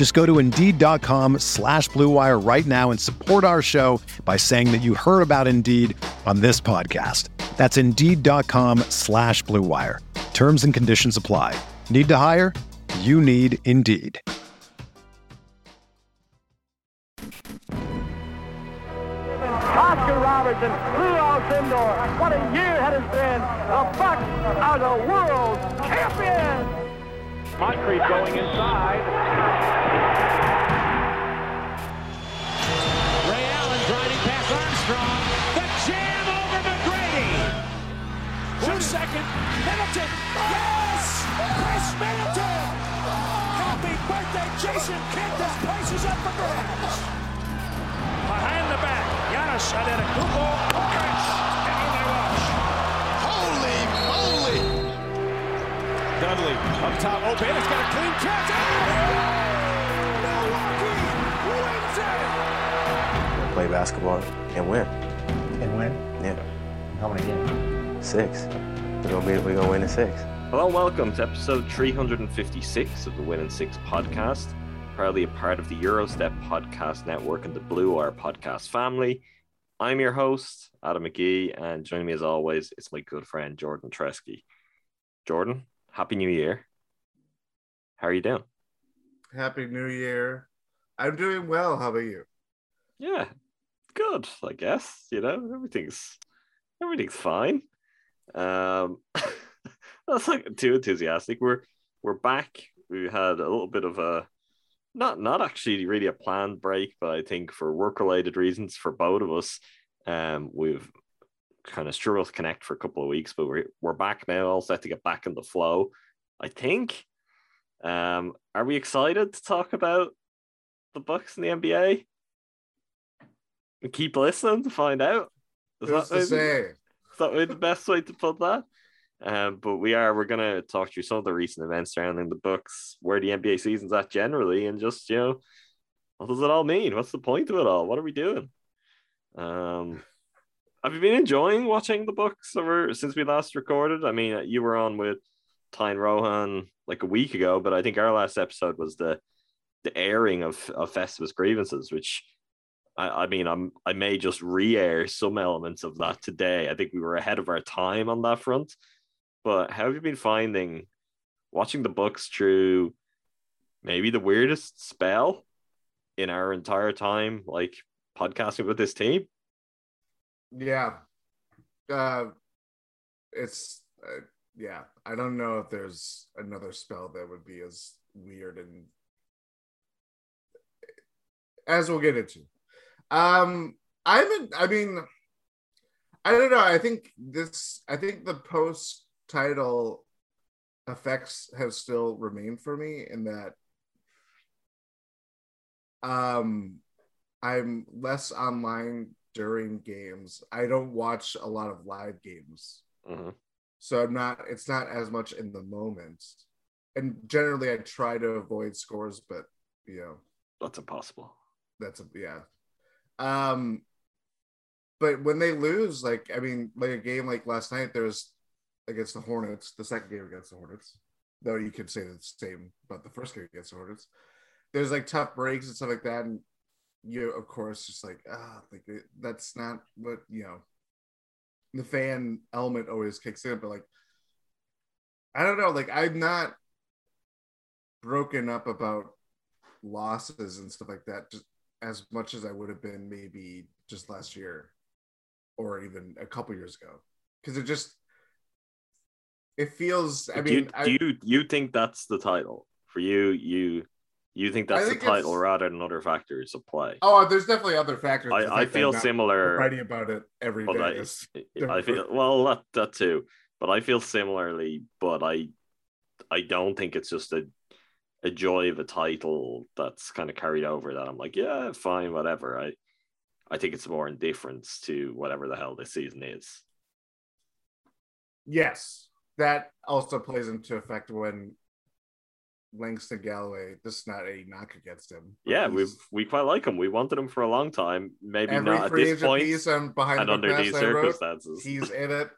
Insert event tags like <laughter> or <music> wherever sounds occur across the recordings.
Just go to Indeed.com slash BlueWire right now and support our show by saying that you heard about Indeed on this podcast. That's Indeed.com slash BlueWire. Terms and conditions apply. Need to hire? You need Indeed. Oscar Robertson, Lou Alcindor. What a year it has been. The Bucks are the world champions. Moncrief going inside. Second. Middleton. Yes! Khris Middleton! Happy birthday, Jason Kidd. This place is up for grabs. Behind the back. Giannis Antetokounmpo. Khris. And on they rush. Holy moly! Dudley up top open. It's got a clean catch. Oh! Milwaukee wins it. play basketball and win. And win? Yeah, How many games? six. We're gonna be we're gonna win in six. Hello and welcome to episode 356 of the Win in Six podcast, proudly a part of the Gyro Step podcast network and the Blue Wire podcast family. I'm your host, Adam McGee, and joining me as always, is my good friend Jordan Treske. Jordan, Happy New Year. How are you doing? Happy New Year. I'm doing well. How about you? Yeah, good, I guess. You know, everything's everything's fine. Um <laughs> that's like too enthusiastic. We're we're back. We had a little bit of a not not actually really a planned break, but I think for work related reasons for both of us, um, we've kind of struggled to connect for a couple of weeks, but we're we're back now, all set to get back in the flow. I think. Um, are we excited to talk about the Bucks in the NBA? Keep listening to find out. Is Who's to say? That maybe the best way to put that? Um, but we are we're gonna talk through some of the recent events surrounding the Bucks, where the NBA season's at generally, and just you know, what does it all mean? What's the point of it all? What are we doing? Um, have you been enjoying watching the Bucks over since we last recorded? I mean, you were on with Tyne Rohan like a week ago, but I think our last episode was the the airing of of Festivus grievances, which I, I mean, I'm I may just re-air some elements of that today. I think we were ahead of our time on that front. But how have you been finding watching the Bucks through maybe the weirdest spell in our entire time, like podcasting with this team? Yeah. Uh, it's uh, yeah. I don't know if there's another spell that would be as weird and as we'll get into. Um, I'm. in- I mean, I don't know. I think this. I think the post title effects have still remained for me in that. Um, I'm less online during games. I don't watch a lot of live games. Mhm. So I'm not it's not as much in the moment. And generally I try to avoid scores, but you know, That's impossible. that's a yeah. Um but when they lose, like I mean, like a game like last night, there was against the Hornets, the second game against the Hornets, though you could say the same about the first game against the Hornets. There's like tough breaks and stuff like that, and you of course just like ah, like that's not what you know. The fan element always kicks in, but like I don't know, like I'm not broken up about losses and stuff like that just as much as I would have been maybe just last year or even a couple years ago. because it just it feels. I do you, mean, I, do you you think that's the title for you? You you think that's think the title rather than other factors of play? oh, uh, there's definitely other factors. I, I feel similar. Writing about it every day. I, is I feel well that that too, but I feel similarly. But I I don't think it's just a a joy of a title that's kind of carried over that I'm like, yeah, fine, whatever. I I think it's more indifference to whatever the hell this season is. Yes, that also plays into effect when Langston Galloway. This is not a knock against him. Yeah, we we quite like him. We wanted him for a long time. Maybe not at this point piece and behind and the under these I wrote, circumstances. he's in it.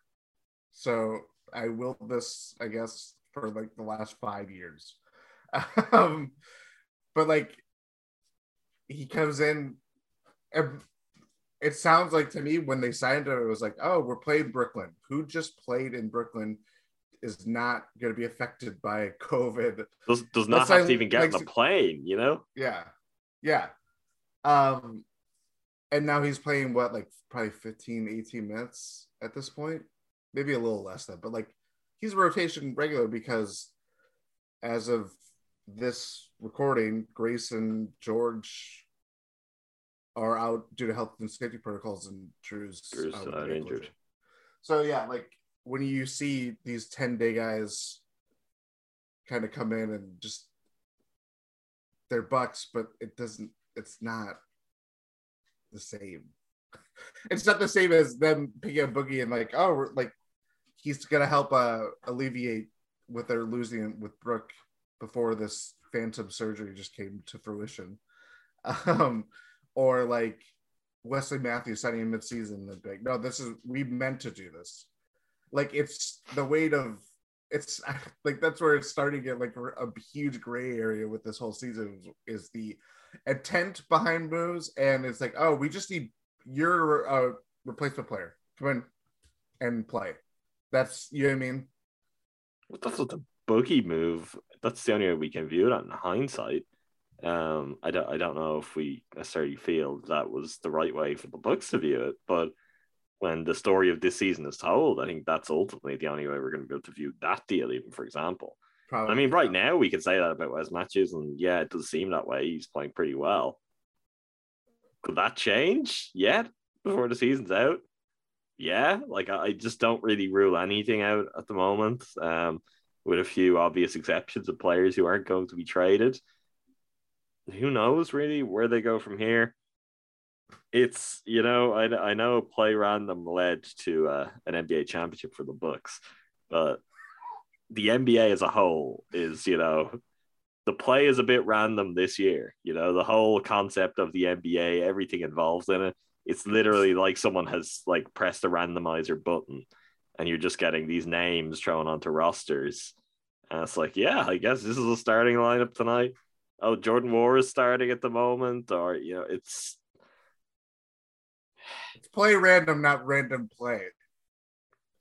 So I will this, I guess, for like the last five years. <laughs> Um, but like he comes in, it sounds like to me when they signed him, it was like, oh, we're playing Brooklyn. Who just played in Brooklyn is not going to be affected by COVID. does does not Let's have to even get on the plane, you know? Yeah, yeah. Um, and now he's playing what, like probably 15, 18 minutes at this point, maybe a little less than, but like he's a rotation regular because as of this recording, Grayson George are out due to health and safety protocols, and Jrue's, Jrue's, out uh, injured. So yeah, like when you see these 10 day guys kind of come in and just they're bucks, but it doesn't it's not the same. <laughs> It's not the same as them picking up Boogie and like, oh, like he's gonna help uh alleviate what they're losing with Brook before this phantom surgery just came to fruition. <laughs> Um, or like Wesley Matthews signing in midseason and like, no, this is we meant to do this. Like it's the weight of it's <laughs> like that's where it's starting to get like a huge gray area with this whole season is the intent behind moves and it's like oh we just need your uh, replacement player come in and play that's you know what i mean that's what the boogie move. That's the only way we can view it in hindsight. Um, I don't, I don't know if we necessarily feel that was the right way for the Bucks to view it, but when the story of this season is told, I think that's ultimately the only way we're going to be able to view that deal. Even for example, probably I mean, right now we could say that about Wes Matthews, and yeah, it does seem that way. He's playing pretty well. Could that change yet before the season's out? Yeah, like I I just don't really rule anything out at the moment. Um, with a few obvious exceptions of players who aren't going to be traded. Who knows really where they go from here? It's you know I I know play random led to uh, an NBA championship for the Bucks, but the NBA as a whole is you know the play is a bit random this year. You know the whole concept of the NBA, everything involved in it. It's literally like someone has like pressed a randomizer button and you're just getting these names thrown onto rosters. And it's like, yeah, I guess this is a starting lineup tonight. Oh, Jordan Nwora is starting at the moment, or you know, it's it's play random not random play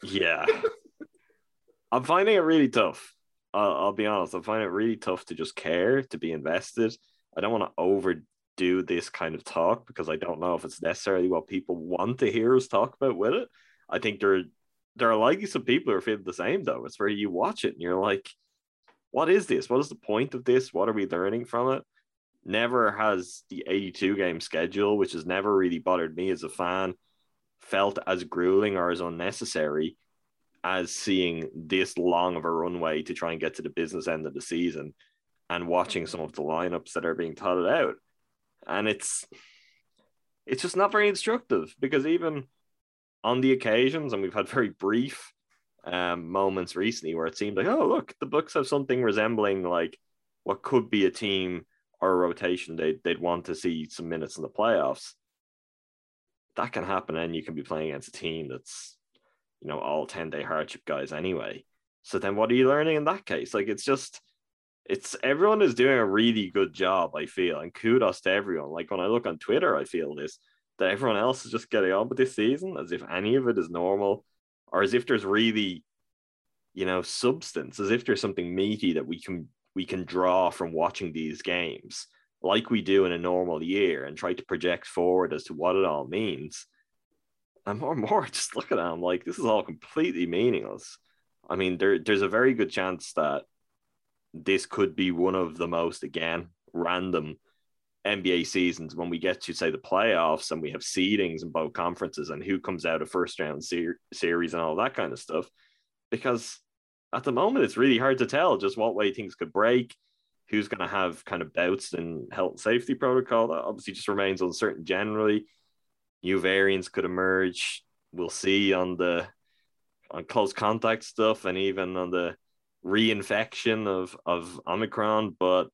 yeah. <laughs> I'm finding it really tough. I'll, I'll be honest. I'm finding it really tough to just care to be invested. I don't want to overdo this kind of talk because I don't know if it's necessarily what people want to hear us talk about with it. I think there there are likely some people who are feeling the same though. It's where you watch it and you're like, what is this? What is the point of this? What are we learning from it? Never has the 82 game schedule, which has never really bothered me as a fan, felt as grueling or as unnecessary as seeing this long of a runway to try and get to the business end of the season and watching some of the lineups that are being touted out. And it's it's just not very instructive because even on the occasions, and we've had very brief um, moments recently where it seemed like, oh, look, the Bucks have something resembling like what could be a team or a rotation they'd, they'd want to see some minutes in the playoffs. That can happen, and you can be playing against a team that's, you know, all 10 day hardship guys anyway. So then what are you learning in that case? Like, it's just, it's everyone is doing a really good job, I feel, and kudos to everyone. Like, when I look on Twitter, I feel this that everyone else is just getting on with this season as if any of it is normal or as if there's really you know substance as if there's something meaty that we can we can draw from watching these games like we do in a normal year and try to project forward as to what it all means And more and more, <laughs> just look at them like, this is all completely meaningless. I mean, there, there's a very good chance that this could be one of the most, again, random NBA seasons when we get to, say, the playoffs and we have seedings and both conferences and who comes out of first round ser- series and all that kind of stuff. Because at the moment, it's really hard to tell just what way things could break, who's going to have kind of bouts in health safety protocol. That obviously just remains uncertain generally. New variants could emerge. We'll see on the on close contact stuff and even on the reinfection of of Omicron, but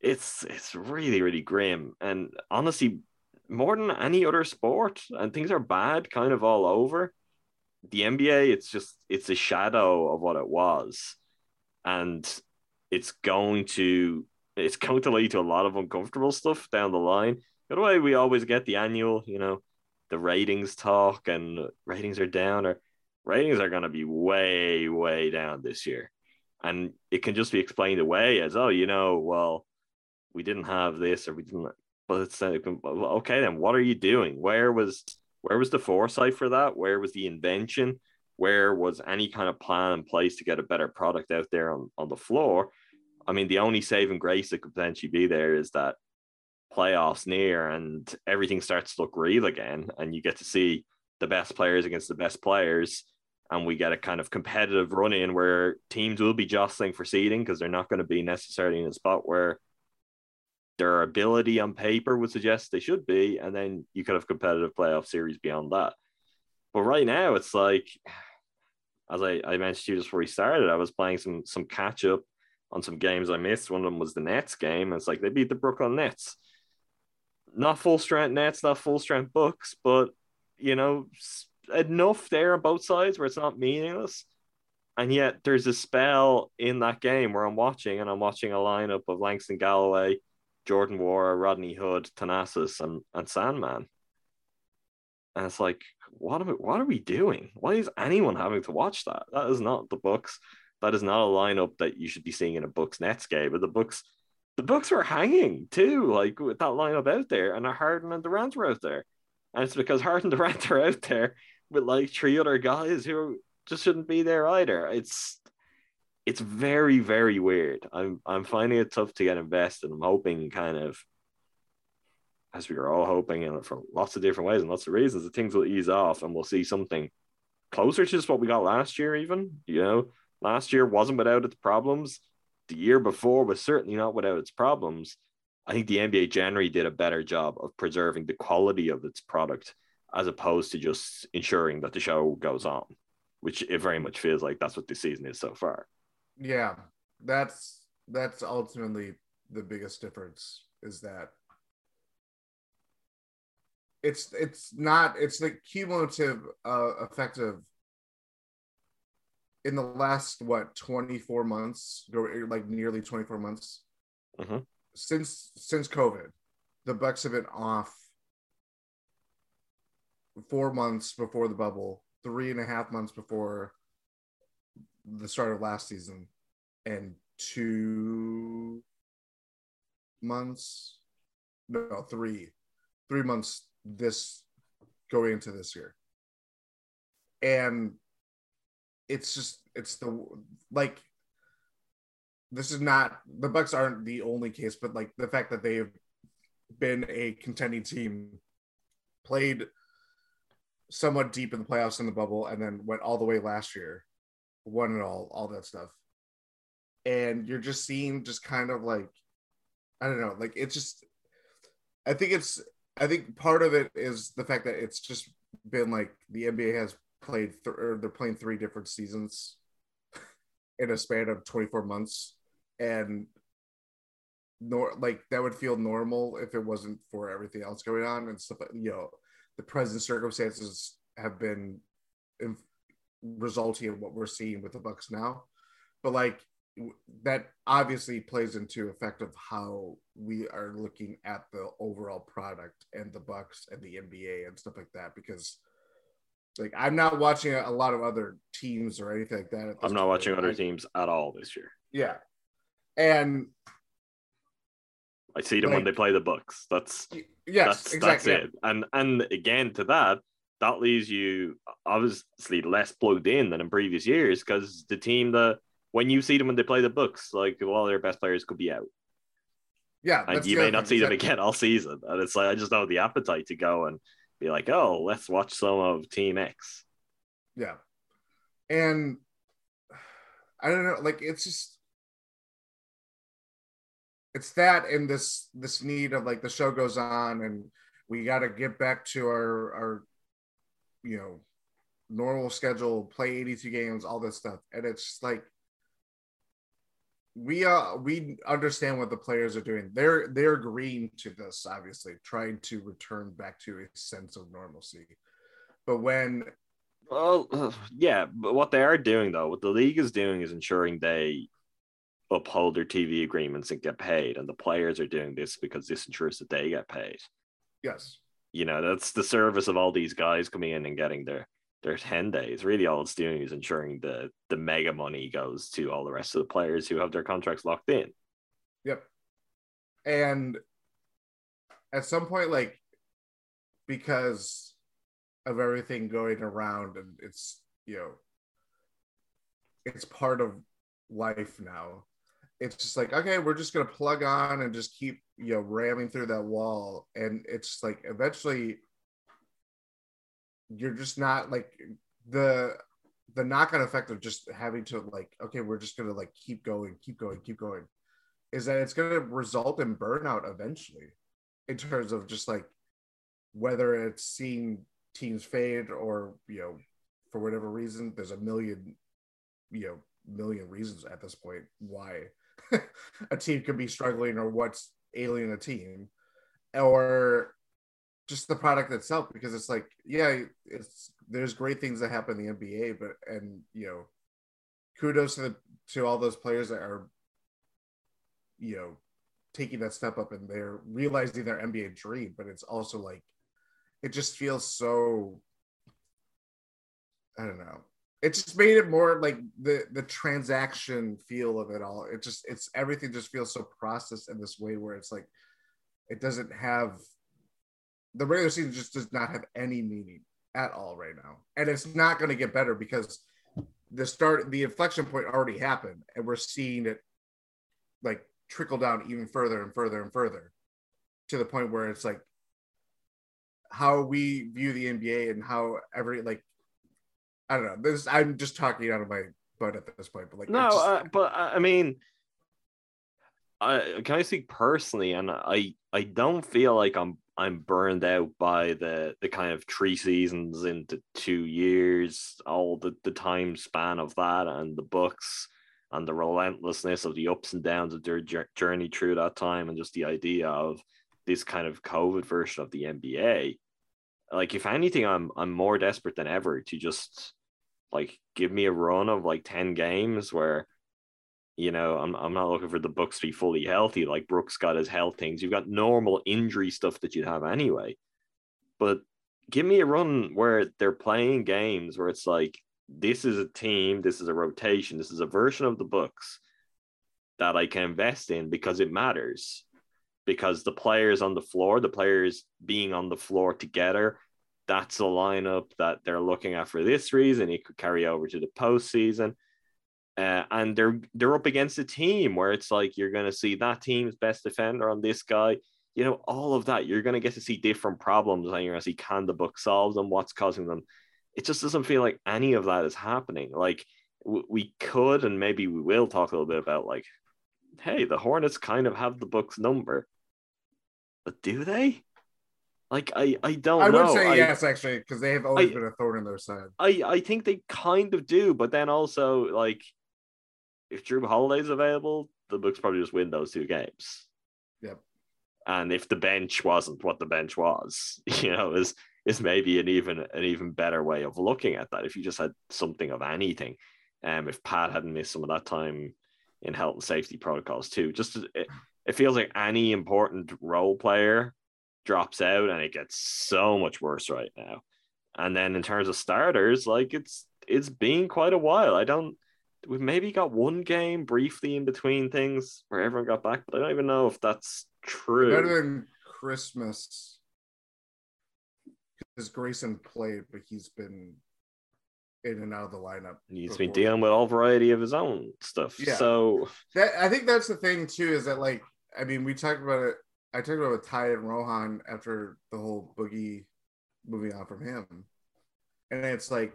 it's it's really really grim. And honestly more than any other sport and things are bad kind of all over the nba it's just it's a shadow of what it was. And it's going to it's <laughs> going to lead to a lot of uncomfortable stuff down the line. The way we always get the annual you know the ratings talk and ratings are down or ratings are going to be way way down this year. And it can just be explained away as oh you know well we didn't have this or we didn't but it's okay then what are you doing? Where was where was the foresight for that? Where was the invention? Where was any kind of plan in place to get a better product out there on, on the floor? I mean the only saving grace that could potentially be there is that playoffs near and everything starts to look real again and you get to see the best players against the best players and we get a kind of competitive run in where teams will be jostling for seeding because they're not going to be necessarily in a spot where their ability on paper would suggest they should be, and then you could have competitive playoff series beyond that. But right now, it's like, as I, I mentioned to you just before we started, I was playing some some catch up on some games I missed. One of them was the Nets game. It's like they beat the Brooklyn Nets. Not full strength Nets, not full strength Bucks, but you know, enough there on both sides where it's not meaningless. And yet there's a spell in that game where I'm watching and I'm watching a lineup of Langston Galloway, Jordan Nwora, Rodney Hood, Thanasis, and, and Sandman. And it's like, what are we, what are we doing? Why is anyone having to watch that? That is not the Bucks. That is not a lineup that you should be seeing in a Bucks Nets game. But the Bucks, the Bucks were hanging too, like with that lineup out there, and Harden and Durant were out there. And it's because <laughs> Harden and Durant are out there with like three other guys who just shouldn't be there either. It's it's very very weird. I'm I'm finding it tough to get invested. I'm hoping kind of as we are all hoping and for lots of different ways and lots of reasons that things will ease off and we'll see something closer to just what we got last year even you know last year wasn't without its problems the year before was certainly not without its problems i think the nba generally did a better job of preserving the quality of its product as opposed to just ensuring that the show goes on which it very much feels like that's what this season is so far yeah, that's that's ultimately the biggest difference is that it's it's not it's the cumulative uh, effect of in the last what 24 months like nearly 24 months mm-hmm. since since covid the bucks have been off four months before the bubble three and a half months before the start of last season and two months no three three months this going into this year. And it's just it's the like this is not the bucks aren't the only case but like the fact that they've been a contending team played somewhat deep in the playoffs in the bubble and then went all the way last year one and all, all that stuff. And you're just seeing just kind of like, I don't know, like it's just, I think it's, I think part of it is the fact that it's just been like the NBA has played, th- or they're playing three different seasons <laughs> in a span of 24 months. And nor like that would feel normal if it wasn't for everything else going on and stuff. You know, the present circumstances have been resulting in what we're seeing with the Bucks now. But like that obviously plays into effect of how we are looking at the overall product and the Bucks and the NBA and stuff like that because like I'm not watching a lot of other teams or anything like that. I'm not point. watching other teams at all this year. Yeah. And I see them like, when they play the Bucks. That's yes, that's, exactly. That's it. And and again to that, that leaves you obviously less plugged in than in previous years because the team that when you see them when they play the Bucks, like all their best players could be out. Yeah, and you may not see them again all season. And it's like I just don't have the appetite to go and be like, oh, let's watch some of Team X. Yeah. And I don't know, like it's just it's that and this this need of like the show goes on and we got to get back to our our you know normal schedule play 82 games all this stuff. And it's just like we uh we understand what the players are doing. They're they're agreeing to this obviously trying to return back to a sense of normalcy. But when well <sighs> yeah but what they are doing though what the league is doing is ensuring they uphold their tv agreements and get paid. And the players are doing this because this ensures that they get paid. Yes you know that's the service of all these guys coming in and getting their their 10 days. Really all it's doing is ensuring the the mega money goes to all the rest of the players who have their contracts locked in. Yep. And at some point like because of everything going around and it's you know it's part of life now it's just like okay we're just gonna plug on and just keep you know ramming through that wall and it's like eventually you're just not like the the knock-on effect of just having to like okay we're just gonna like keep going keep going keep going is that it's gonna result in burnout eventually in terms of just like whether it's seeing teams fade or you know for whatever reason there's a million you know million reasons at this point why <laughs> a team could be struggling or what's alien a team or just the product itself because it's like yeah it's there's great things that happen in the nba but and you know kudos to the, to all those players that are you know taking that step up and they're realizing their nba dream but it's also like it just feels so i don't know it just made it more like the the transaction feel of it all. It just it's everything just feels so processed in this way where it's like it doesn't have the regular season just does not have any meaning at all right now. And it's not going to get better because the start the inflection point already happened and we're seeing it like trickle down even further and further and further to the point where it's like how we view the NBA and how every like I don't know. This I'm just talking out of my butt at this point, but like no, just, uh, but I mean, I can I speak personally, and I I don't feel like I'm I'm burned out by the the kind of three seasons into two years, all the the time span of that, and the Bucks and the relentlessness of the ups and downs of their journey through that time, and just the idea of this kind of COVID version of the NBA. Like, if anything, I'm I'm more desperate than ever to just like give me a run of like 10 games where you know I'm, I'm not looking for the Bucks to be fully healthy. Like Brook's got his health things. You've got normal injury stuff that you'd have anyway. But give me a run where they're playing games where it's like this is a team this is a rotation this is a version of the Bucks that I can invest in because it matters. Because the players on the floor the players being on the floor together that's a lineup that they're looking at for this reason. It could carry over to the postseason. Uh, and they're they're up against a team where it's like you're going to see that team's best defender on this guy. You know, all of that. You're going to get to see different problems, and you're going to see can the book solve them? What's causing them? It just doesn't feel like any of that is happening. Like we could, and maybe we will talk a little bit about like, hey, the Hornets kind of have the book's number, but do they? Like I, I don't. Know. I would say I, yes, actually, because they have always I- been a thorn in their side. I, I think they kind of do, but then also like, if Jrue Holiday's available, the Bucks probably just win those two games. Yep. And if the bench wasn't what the bench was, <laughs> you know, is is maybe an even an even better way of looking at that. If you just had something of anything, um, if Pat hadn't missed some of that time in health and safety protocols too, just it, it feels like any important role player drops out and it gets so much worse right now. And then in terms of starters, like it's it's been quite a while. I don't we've maybe got one game briefly in between things where everyone got back, but I don't even know if that's true. Better than Christmas. Because Grayson played, but he's been in and out of the lineup. He's been dealing with all variety of his own stuff. Yeah. So That I think that's the thing too. Is that like I mean we talked about it. I talked about with Ty and Rohan after the whole boogie moving on from him, and it's like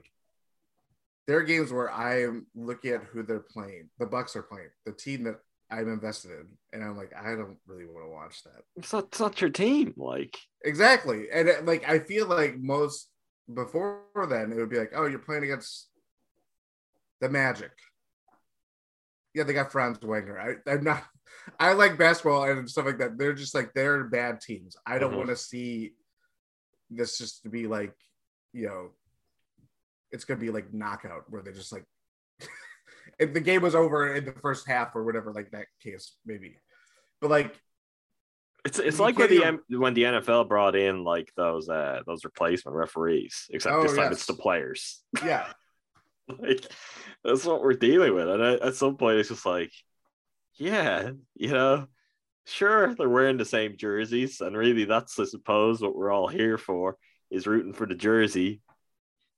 there are games where I am looking at who they're playing. The Bucks are playing the team that I'm invested in, and I'm like I don't really want to watch that. it's not, it's not your team. Like Exactly, and it, like I feel like most before then it would be like, oh, you're playing against the Magic. Yeah, they got Franz Wagner. I, I'm not. I like basketball and stuff like that. They're just like they're bad teams. I don't Mhm. want to see this just to be like, you know, it's gonna be like knockout where they just like <laughs> if the game was over in the first half or whatever, like that case maybe. But like it's it's like when the M- when the NFL brought in like those uh those replacement referees, except Oh, this time yes. it's the players. yeah, <laughs> like that's what we're dealing with. And at some point, it's just like, yeah, you know, sure they're wearing the same jerseys, and really that's I suppose what we're all here for is rooting for the jersey.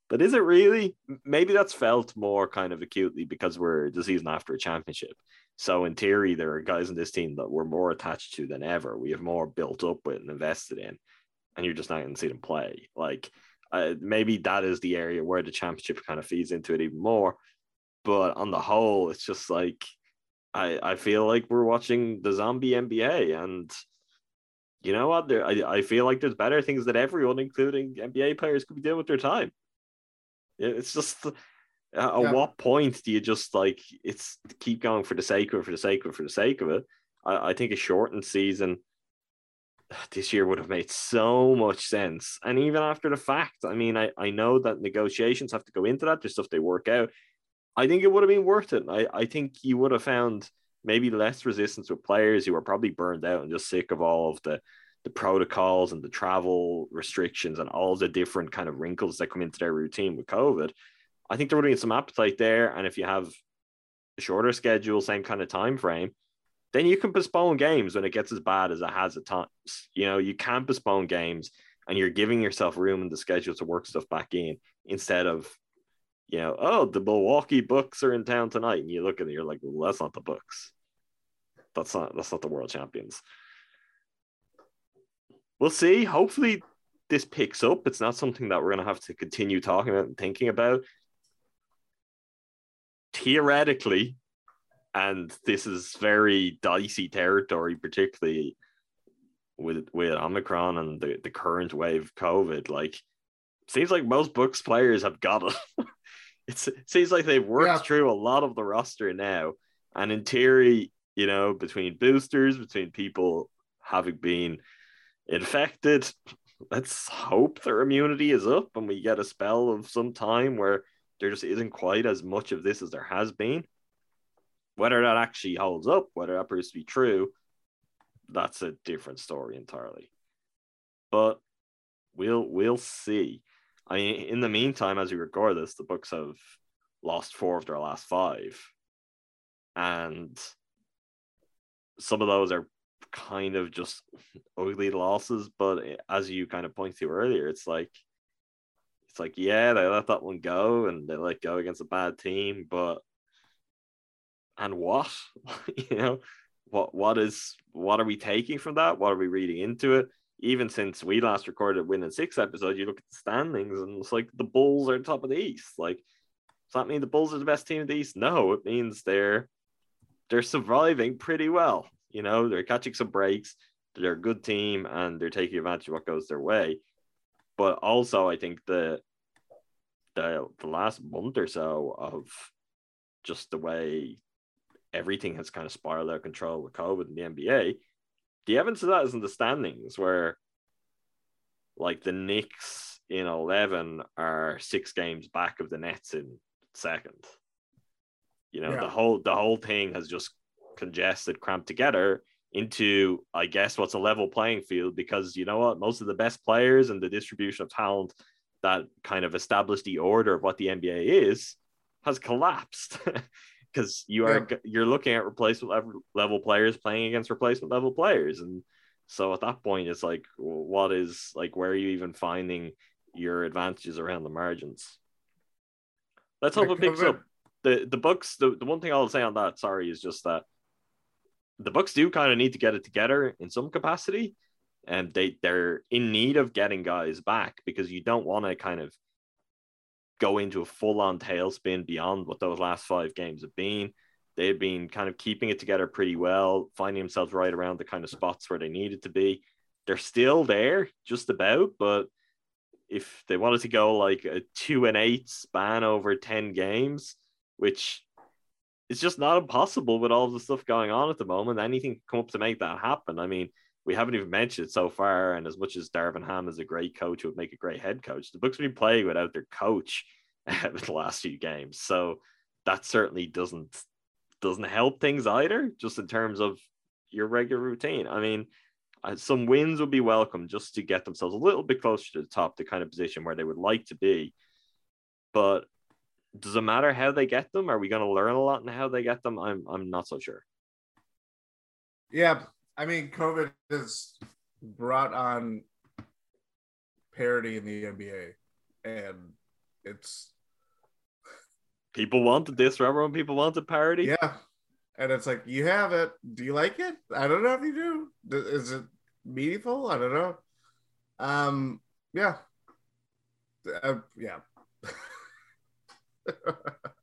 But is it really? Maybe that's felt more kind of acutely because we're the season after a championship. So in theory, there are guys in this team that we're more attached to than ever. We have more built up with and invested in, and you're just not going to see them play. Like uh, maybe that is the area where the championship kind of feeds into it even more. But on the whole, it's just like I I feel like we're watching the zombie NBA, and you know what? There, I I feel like there's better things that everyone, including NBA players, could be doing with their time. It- It's just at at Yeah. what point do you just like it's keep going for the sake of it, for the sake of it, for the sake of it? I, I think a shortened season <sighs> this year would have made so much sense. And even after the fact, I mean, I, I know that negotiations have to go into that. There's stuff they work out. I think it would have been worth it. I, I think you would have found maybe less resistance with players who are probably burned out and just sick of all of the the protocols and the travel restrictions and all the different kind of wrinkles that come into their routine with COVID. I think there would have been some appetite there. And if you have a shorter schedule, same kind of time frame, then you can postpone games when it gets as bad as it has at times. You know, you can postpone games and you're giving yourself room in the schedule to work stuff back in instead of, you know, oh, the Milwaukee Bucks are in town tonight. And you look at it, you're like, well, that's not the Bucks. That's not that's not the world champions. We'll see. Hopefully this picks up. It's not something that we're gonna have to continue talking about and thinking about. Theoretically, and this is very dicey territory, particularly with with Omicron and the, the current wave of COVID. Like, seems like most Bucks players have got it. <laughs> it's, it seems like they've worked Yeah. through a lot of the roster now, and in theory, you know, between boosters, between people having been infected, let's hope their immunity is up and we get a spell of some time where there just isn't quite as much of this as there has been. Whether that actually holds up, whether that proves to be true, that's a different story entirely. But we'll we'll see. I mean, in the meantime, as we record this, the Bucks have lost four of their last five, and some of those are kind of just ugly losses. But as you kind of point to earlier, it's like it's like yeah, they let that one go and they let go against a bad team, but and what? <laughs> You know what what is what are we taking from that? What are we reading into it even since we last recorded win and six episode you look at the standings and it's like the bulls are top of the east. Like does that mean the bulls are the best team in the east? No it means they're they're surviving pretty well. You know they're catching some breaks they're a good team and they're taking advantage of what goes their way. But also i think the the, the last month or so of just the way everything has kind of spiraled out of control with COVID in the NBA. The evidence of that is in the standings, where like the Knicks in 11 are six games back of the Nets in second. You know, Yeah. the whole the whole thing has just congested, cramped together into, I guess, what's a level playing field because you know what, most of the best players and the distribution of talent that kind of established the order of what the NBA is has collapsed. <laughs> because you are you're looking at replacement level, level players playing against replacement level players and so at that point it's like what is like where are you even finding your advantages around the margins. Let's hope it picks up. The the Bucks. The, the one thing I'll say on that, sorry, is just that the Bucks do kind of need to get it together in some capacity, and they they're in need of getting guys back because you don't want to kind of go into a full on tailspin beyond what those last five games have been. They've been kind of keeping it together pretty well, finding themselves right around the kind of spots where they needed to be. They're still there, just about, but if they wanted to go like a two and eight span over 10 games, which is just not impossible with all the stuff going on at the moment, anything come up to make that happen. I mean, we haven't even mentioned it so far. And as much as Darvin Ham is a great coach, who would make a great head coach, the Bucks have been playing without their coach <laughs> uh, the last few games. So that certainly doesn't doesn't help things either, just in terms of your regular routine. I mean, uh, some wins would be welcome just to get themselves a little bit closer to the top, the kind of position where they would like to be. But does it matter how they get them? Are we going to learn a lot in how they get them? I'm I'm not so sure. Yeah, I mean, COVID has brought on parity in the NBA, and it's People wanted this, remember when people wanted parity? yeah, and it's like you have it. Do you like it? I don't know if you do. Is it meaningful? I don't know. Um, yeah, uh, yeah. <laughs>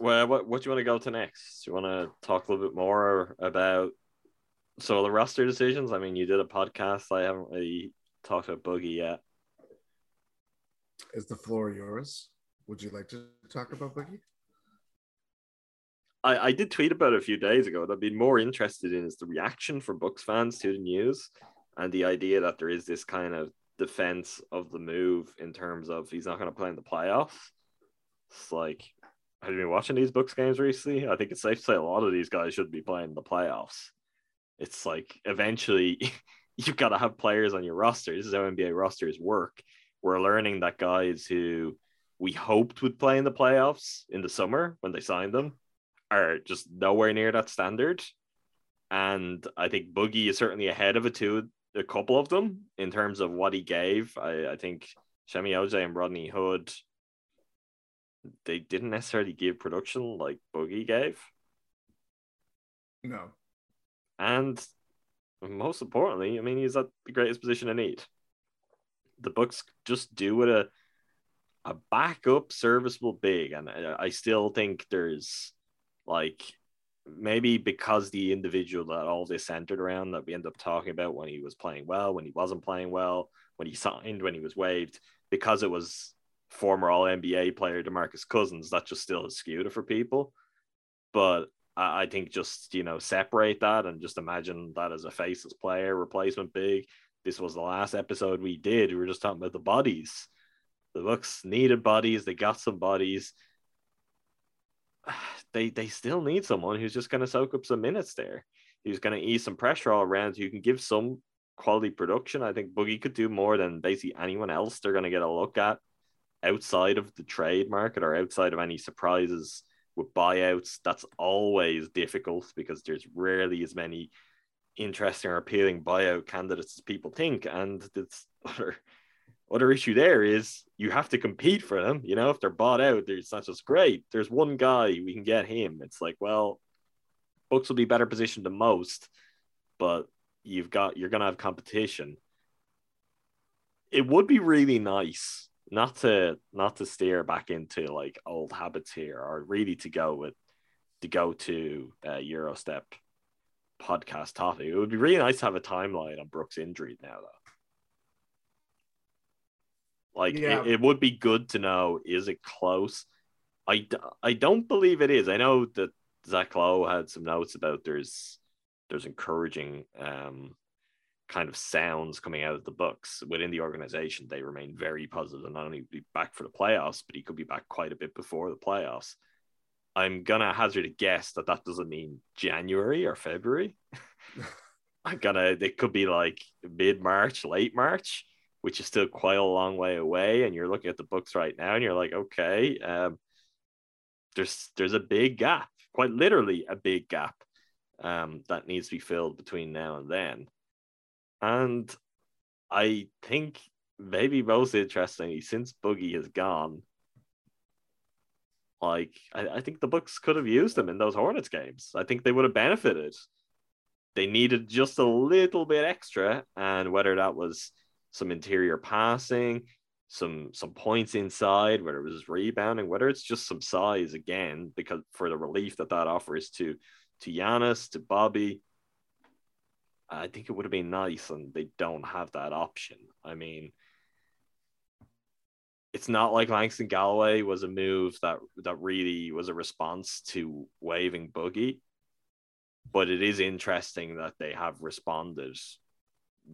Well, what what do you want to go to next? Do you want to talk a little bit more about so the roster decisions? I mean, you did a podcast. I haven't really talked about Boogie yet. Is the floor yours? Would you like to talk about Boogie? I, I did tweet about it a few days ago. What I've been more interested in is the reaction from Bucks fans to the news and the idea that there is this kind of defense of the move in terms of he's not going to play in the playoffs. It's like, have you been watching these Bucks games recently? I think it's safe to say a lot of these guys should be playing the playoffs. It's like eventually <laughs> you've got to have players on your roster. This is how NBA rosters work. We're learning that guys who we hoped would play in the playoffs in the summer when they signed them are just nowhere near that standard. And I think Boogie is certainly ahead of it too, a couple of them in terms of what he gave. I, I think Semi Oj and Rodney Hood, they didn't necessarily give production like Boogie gave. No. And most importantly, I mean, he's at the greatest position in need. The Bucks just do with a a backup serviceable big, and I, I still think there's like maybe because the individual that all this centered around that we end up talking about when he was playing well, when he wasn't playing well, when he signed, when he was waived, because it was former All NBA player Demarcus Cousins, that just still is skewed for people. But I, think just you know separate that and just imagine that as a faceless player, replacement big. This was the last episode we did. We were just talking about the bodies. The Bucks needed bodies. They got some bodies. <sighs> They they still need someone who's just going to soak up some minutes there. Who's going to ease some pressure all around. Who can give some quality production. I think Boogie could do more than basically anyone else. They're going to get a look at outside of the trade market or outside of any surprises with buyouts. That's always difficult because there's rarely as many interesting or appealing buyout candidates as people think. And the <laughs> other, other issue there is you have to compete for them. You know, if they're bought out, it's not just great. There's one guy, we can get him. It's like, well, Bucks will be better positioned than most, but you've got you're gonna have competition. It would be really nice not to not to steer back into like old habits here, or really to go with to go to uh, Gyro Step podcast topic. It would be really nice to have a timeline on Brook's injury now, though. Like yeah. it, it would be good to know is it close? I, I don't believe it is. I know that Zach Lowe had some notes about there's there's encouraging um, kind of sounds coming out of the Bucks within the organization. They remain very and not only be back for the playoffs, but he could be back quite a bit before the playoffs. I'm gonna hazard a guess that that doesn't mean January or February. <laughs> I'm gonna. It could be like mid March, late March, which is still quite a long way away. And you're looking at the Bucks right now, and you're like, okay, um, there's there's a big gap, quite literally a big gap um, that needs to be filled between now and then. And I think maybe most interestingly, since Boogie has gone, like I, I think the Bucks could have used them in those Hornets games. I think they would have benefited. They needed just a little bit extra, and whether that was some interior passing, some some points inside, whether it was rebounding, whether it's just some size again, because for the relief that that offers to to Giannis, to Bobby. I think it would have been nice, and they don't have that option. I mean, it's not like Langston Galloway was a move that that really was a response to waiving Boogie, but it is interesting that they have responded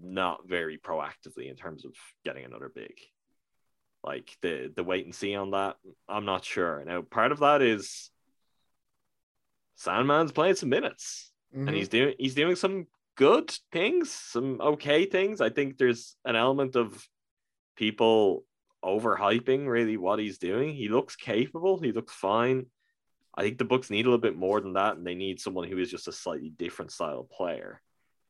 not very proactively in terms of getting another big. Like the the wait and see on that, I'm not sure. Now, part of that is Sandman's playing some minutes mm-hmm. and he's doing he's doing some good things, some okay things. I think there's an element of people overhyping really what he's doing. He looks capable, he looks fine. I think the Bucks need a little bit more than that, and they need someone who is just a slightly different style player.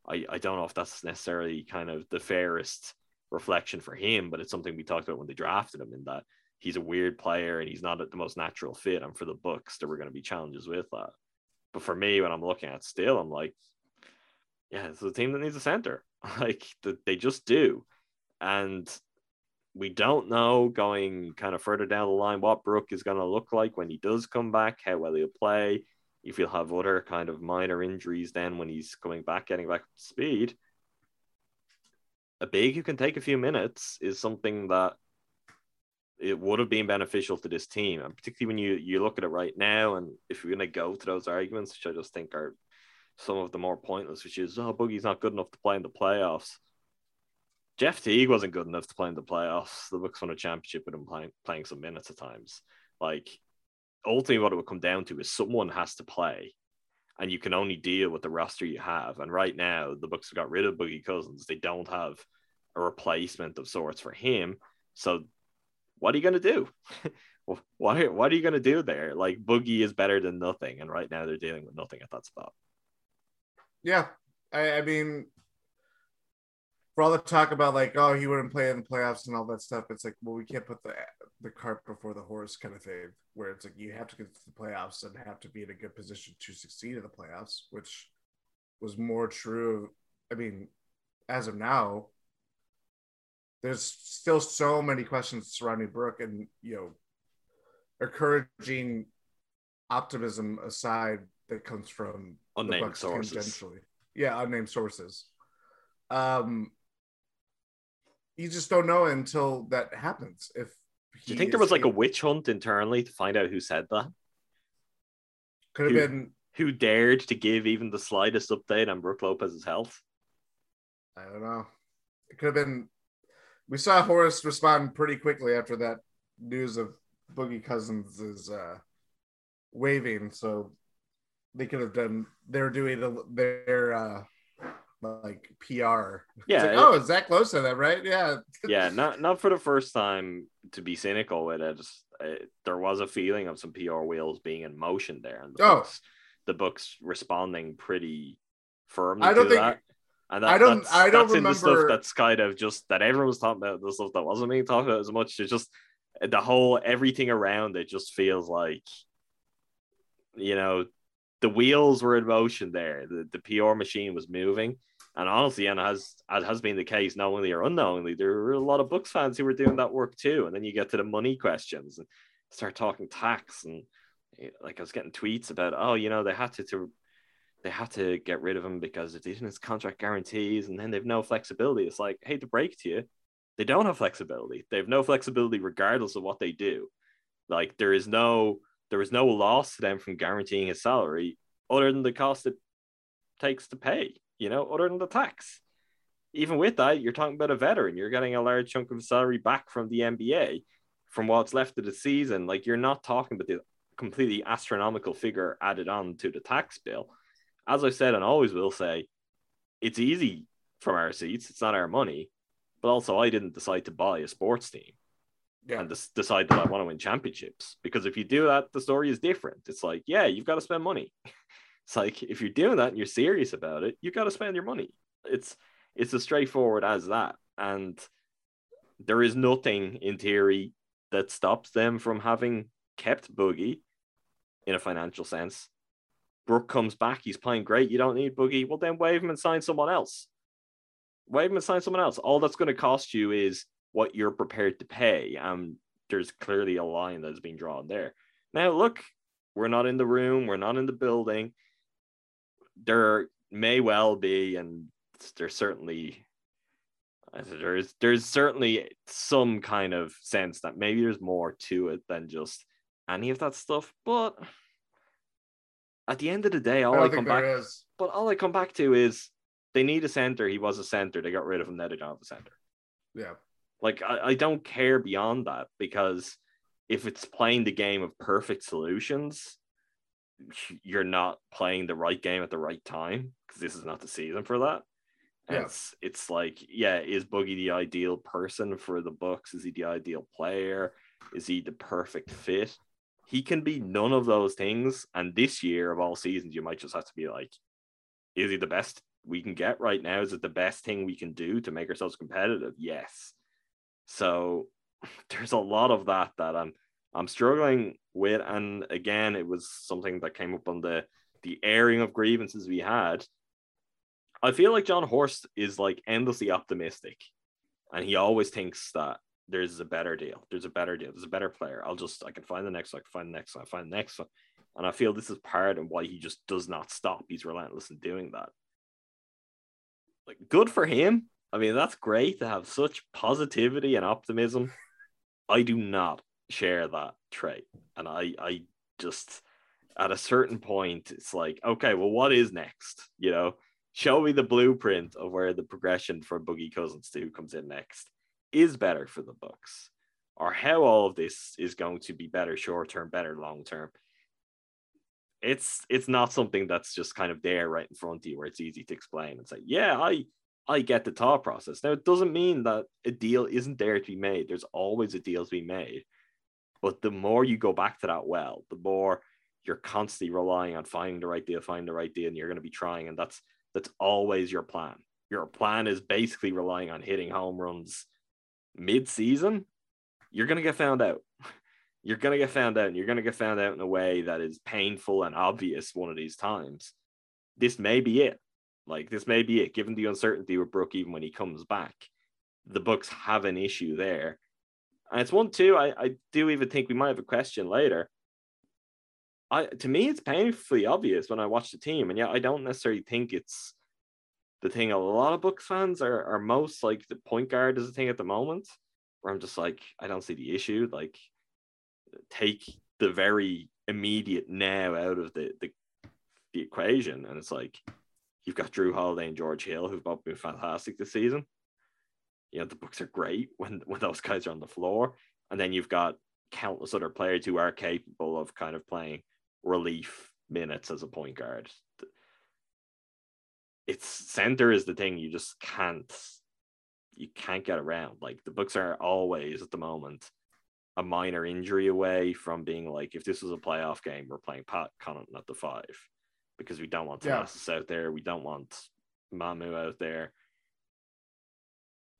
I, I don't know if that's necessarily kind of the fairest reflection for him, but it's something we talked about when they drafted him in that he's a weird player and he's not the most natural fit. And for the Bucks, there were going to be challenges with that. But for me, when I'm looking at still, I'm like, yeah, it's a team that needs a center. <laughs> Like they just do. And we don't know going kind of further down the line what Brook is going to look like when he does come back, how well he'll play. If he'll have other kind of minor injuries then when he's coming back, getting back to speed. A big who can take a few minutes is something that it would have been beneficial to this team, and particularly when you you look at it right now, and if you're going to go to those arguments, which I just think are some of the more pointless, which is oh Boogie's not good enough to play in the playoffs. Jeff Teague wasn't good enough to play in the playoffs. The Bucks won a championship with him playing playing some minutes at times. Like ultimately, what it would come down to is someone has to play, and you can only deal with the roster you have. And right now, the Bucks have got rid of Boogie Cousins. They don't have a replacement of sorts for him. So what are you going to do? <laughs> what, what are you going to do there? Like Boogie is better than nothing. And right now they're dealing with nothing at that spot. Yeah. I, I mean, for all the talk about like, oh, he wouldn't play in the playoffs and all that stuff, it's like, well, we can't put the the cart before the horse kind of thing, where it's like you have to get to the playoffs and have to be in a good position to succeed in the playoffs, which was more true. I mean, as of now, there's still so many questions surrounding Brook, and you know, encouraging optimism aside that comes from Unnamed sources. Yeah, unnamed sources. Um, you just don't know until that happens. If Do you think there was like a witch hunt internally to find out who said that? could have been Who dared to give even the slightest update on Brook Lopez's health? I don't know. It could have been. We saw Horst respond pretty quickly after that news of Boogie Cousins is uh, waiving, so they could have done. They're doing the, their uh, like PR. Yeah, like, it- oh, Zach said that, right? Yeah. <laughs> yeah, not not for the first time to be cynical with it. Uh, there was a feeling of some PR wheels being in motion there, and the Oh. Bucks, the Bucks responding pretty firmly I don't to think- that. And I don't- That's, I don't that's in the stuff remember- that's kind of just that everyone was talking about. The stuff that wasn't being talked about as much. It's just the whole everything around it just feels like, you know, the wheels were in motion there. The the PR machine was moving. And honestly, and as as has been the case, knowingly or unknowingly, there were a lot of Bucks fans who were doing that work too. And then you get to the money questions and start talking tax and eh, like I was getting tweets about, oh, you know, they had to, to they had to get rid of him because it isn't his contract guarantees, and then they've no flexibility. It's like, hate to break to you, they don't have flexibility. They have no flexibility regardless of what they do. Like there is no there is no loss to them from guaranteeing his salary other than the cost it takes to pay, you know, other than the tax. Even with that, you're talking about a veteran. You're getting a large chunk of salary back from the NBA from what's left of the season. Like you're not talking about the completely astronomical figure added on to the tax bill. As I said and always will say, it's easy from our seats. It's not our money. But also, I didn't decide to buy a sports team Yeah. and decide that I want to win championships. Because if you do that, the story is different. It's like, yeah, you've got to spend money. <laughs> It's like if you're doing that and you're serious about it, you've got to spend your money. It's it's as straightforward as that. And there is nothing in theory that stops them from having kept Boogie in a financial sense. Brook comes back, he's playing great. You don't need Boogie. Well, then waive him and sign someone else. Waive him and sign someone else. All that's going to cost you is what you're prepared to pay. Um, there's clearly a line that's been drawn there. Now, look, we're not in the room, we're not in the building. There may well be, and there's certainly there's there's certainly some kind of sense that maybe there's more to it than just any of that stuff. But at the end of the day, all I I, come back is. but all I come back to is they need a center. He was a center. They got rid of him. Now they don't have a center. Yeah. Like I, I don't care beyond that because if it's playing the game of perfect solutions, you're not playing the right game at the right time because this is not the season for that. Yeah. It's it's like, yeah, is Boogie the ideal person for the Bucks? Is he the ideal player? Is he the perfect fit? He can be none of those things. And this year of all seasons, you might just have to be like, is he the best we can get right now? Is it the best thing we can do to make ourselves competitive? Yes. So <laughs> there's a lot of that that I'm I'm struggling with. And again, it was something that came up on the the airing of grievances we had. I feel like John Horst is like endlessly optimistic, and he always thinks that there's a better deal. There's a better deal. There's a better player. I'll just I can find the next one. I can find the next one. I find the next one. And I feel this is part of why he just does not stop. He's relentless in doing that. Like good for him. I mean, that's great to have such positivity and optimism. I do not share that trait. And I I just at a certain point, it's like, okay, well, what is next? You know, show me the blueprint of where the progression for Boogie Cousins to who comes in next is better for the Bucks, or how all of this is going to be better short term, better long term. It's it's not something that's just kind of there right in front of you where it's easy to explain and say, yeah, I I get the thought process. Now it doesn't mean that a deal isn't there to be made. There's always a deal to be made. But the more you go back to that well, the more you're constantly relying on finding the right deal, finding the right deal, and you're going to be trying. And that's that's always your plan. Your plan is basically relying on hitting home runs mid-season. You're going to get found out. <laughs> You're going to get found out, and you're going to get found out in a way that is painful and obvious one of these times. This may be it. Like this may be it, given the uncertainty with Brook, even when he comes back. the Bucks have an issue there. And it's one too. I, I do even think we might have a question later. I to me it's painfully obvious when I watch the team, and yet I don't necessarily think it's the thing a lot of Bucks fans are are most like the point guard is a thing at the moment, where I'm just like, I don't see the issue. Like take the very immediate now out of the the, the equation. And it's like you've got Jrue Holiday and George Hill, who've both been fantastic this season you know the Bucks are great when <laughs> when those guys are on the floor, and then you've got countless other players who are capable of kind of playing relief minutes as a point guard. It's center is the thing you just can't you can't get around. Like the Bucks are always at the moment a minor injury away from being like if this was a playoff game, we're playing Pat Connaughton at the five because we don't want Thanasis yeah. out there, we don't want Mamu out there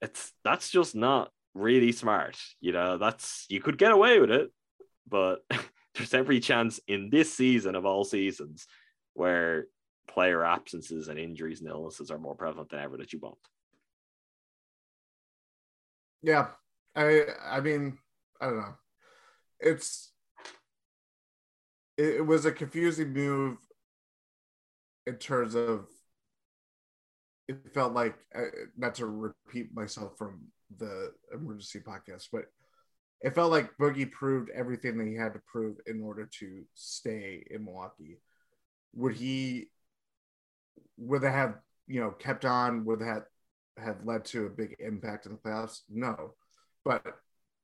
it's that's just not really smart. You know, that's you could get away with it, but <laughs> there's every chance in this season of all seasons where player absences and injuries and illnesses are more prevalent than ever that you won't. Yeah. I I mean, I don't know. It's it, it was a confusing move in terms of it felt like uh, not to repeat myself from the emergency podcast, but it felt like Boogie proved everything that he had to prove in order to stay in Milwaukee. Would he would they have you know kept on? Would that have led to a big impact in the playoffs? No, but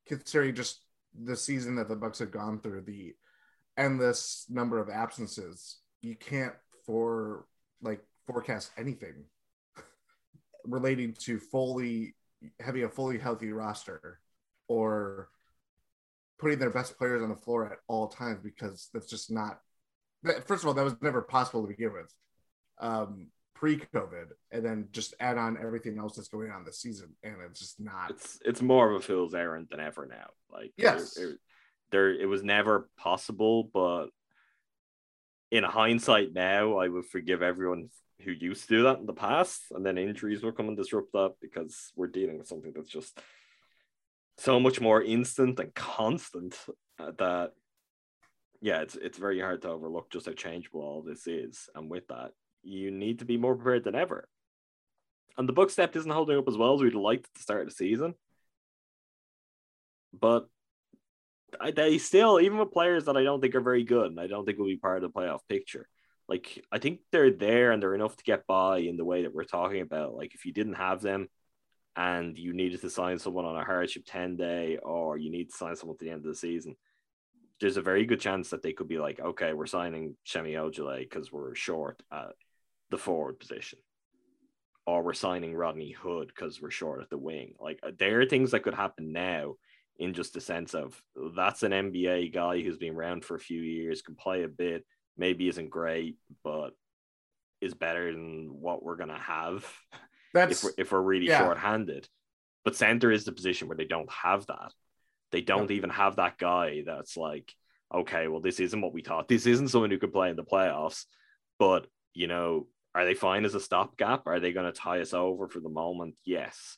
considering just the season that the Bucks have gone through, the endless number of absences, you can't for like forecast anything <laughs> relating to fully having a fully healthy roster or putting their best players on the floor at all times because that's just not first of all that was never possible to begin with um, pre-covid. And then just add on everything else that's going on this season and it's just not it's it's more of a fool's errand than ever now. Like yes. it, it, there it was never possible but in hindsight now i would forgive everyone who used to do that in the past, and then injuries will come and disrupt that because we're dealing with something that's just so much more instant and constant uh, that yeah, it's it's very hard to overlook just how changeable all this is, and with that, you need to be more prepared than ever. And the book step isn't holding up as well as we'd like at the start of the season, but they still, even with players that I don't think are very good, and I don't think will be part of the playoff picture, like I think they're there and they're enough to get by in the way that we're talking about. Like if you didn't have them and you needed to sign someone on a hardship 10 day or you need to sign someone at the end of the season, there's a very good chance that they could be like, okay, we're signing Semi Ojeleye because we're short at the forward position. Or we're signing Rodney Hood because we're short at the wing. Like uh, there are things that could happen now in just the sense of that's an NBA guy who's been around for a few years, can play a bit maybe isn't great, but is better than what we're gonna have. <laughs> That's if we're, if we're really yeah. short-handed. But center is the position where they don't have that. They don't even have that guy that's like, okay, well, this isn't what we thought. This isn't someone who could play in the playoffs, but you know, are they fine as a stopgap? Are they going to tie us over for the moment? Yes.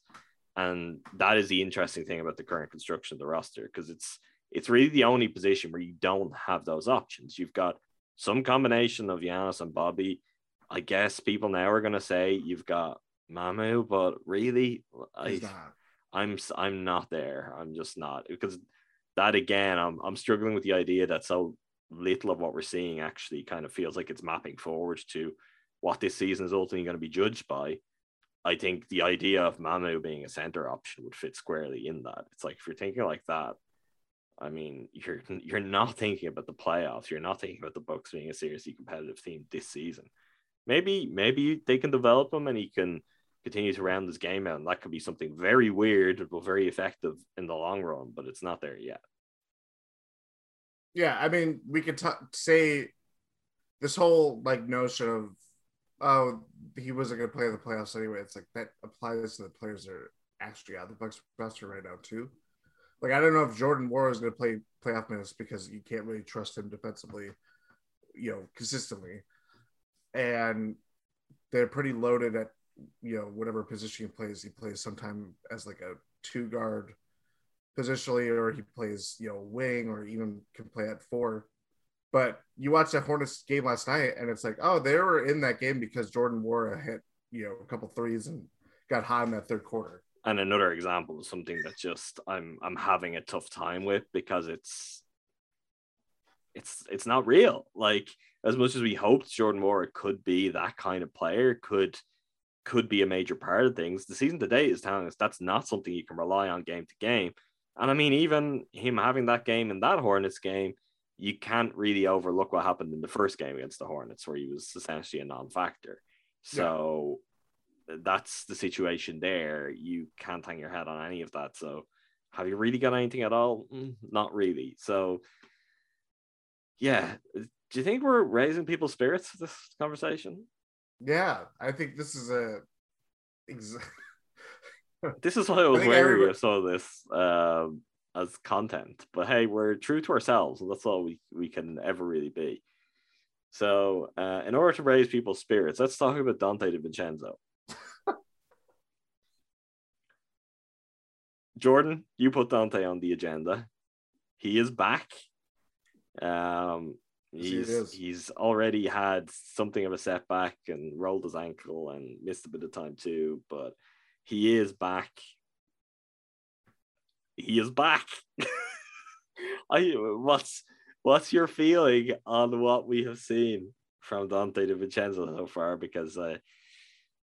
And that is the interesting thing about the current construction of the roster because it's it's really the only position where you don't have those options. You've got some combination of Giannis and Bobby. I guess people now are gonna say you've got Mamu, but really, I, I'm I'm not there. I'm just not because that again, I'm I'm struggling with the idea that so little of what we're seeing actually kind of feels like it's mapping forward to what this season is ultimately going to be judged by. I think the idea of Mamu being a center option would fit squarely in that. It's like if you're thinking like that, I mean, you're <laughs> you're not thinking about the playoffs. You're not thinking about the Bucks being a seriously competitive team this season. Maybe maybe they can develop him and he can continue to round this game out, and that could be something very weird but very effective in the long run. But it's not there yet. Yeah, I mean, we could t- say this whole like notion of oh he wasn't going to play in the playoffs anyway. It's like that applies to the players that are actually out of the Bucks roster right now too. Like I don't know if Jordan Nwora is going to play playoff minutes because you can't really trust him defensively, you know, consistently. And they're pretty loaded at you know whatever position he plays. He plays sometime as like a two guard positionally, or he plays you know wing, or even can play at four. But you watch the Hornets game last night, and it's like, oh, they were in that game because Jordan Nwora hit you know a couple threes and got hot in that third quarter. And another example of something that just I'm I'm having a tough time with because it's it's it's not real. Like as much as we hoped Jordan Nwora could be that kind of player, could could be a major part of things. The season today is telling us that's not something you can rely on game to game. And I mean, even him having that game in that Hornets game, you can't really overlook what happened in the first game against the Hornets, where he was essentially a non-factor. So yeah. that's the situation there. You can't hang your head on any of that. So have you really got anything at all? Mm, not really. So yeah, do you think we're raising people's spirits for this conversation? Yeah, I think this is a. <laughs> This is why I was I wary everybody... of some of this uh, as content. But hey, we're true to ourselves, and that's all we, we can ever really be. So, uh, in order to raise people's spirits, let's talk about Donte DiVincenzo. <laughs> Jordan, you put Donte on the agenda. He is back. Um, he's he's already had something of a setback and rolled his ankle and missed a bit of time too, but he is back. He is back. <laughs> I what's what's your feeling on what we have seen from Donte DiVincenzo so far? Because uh,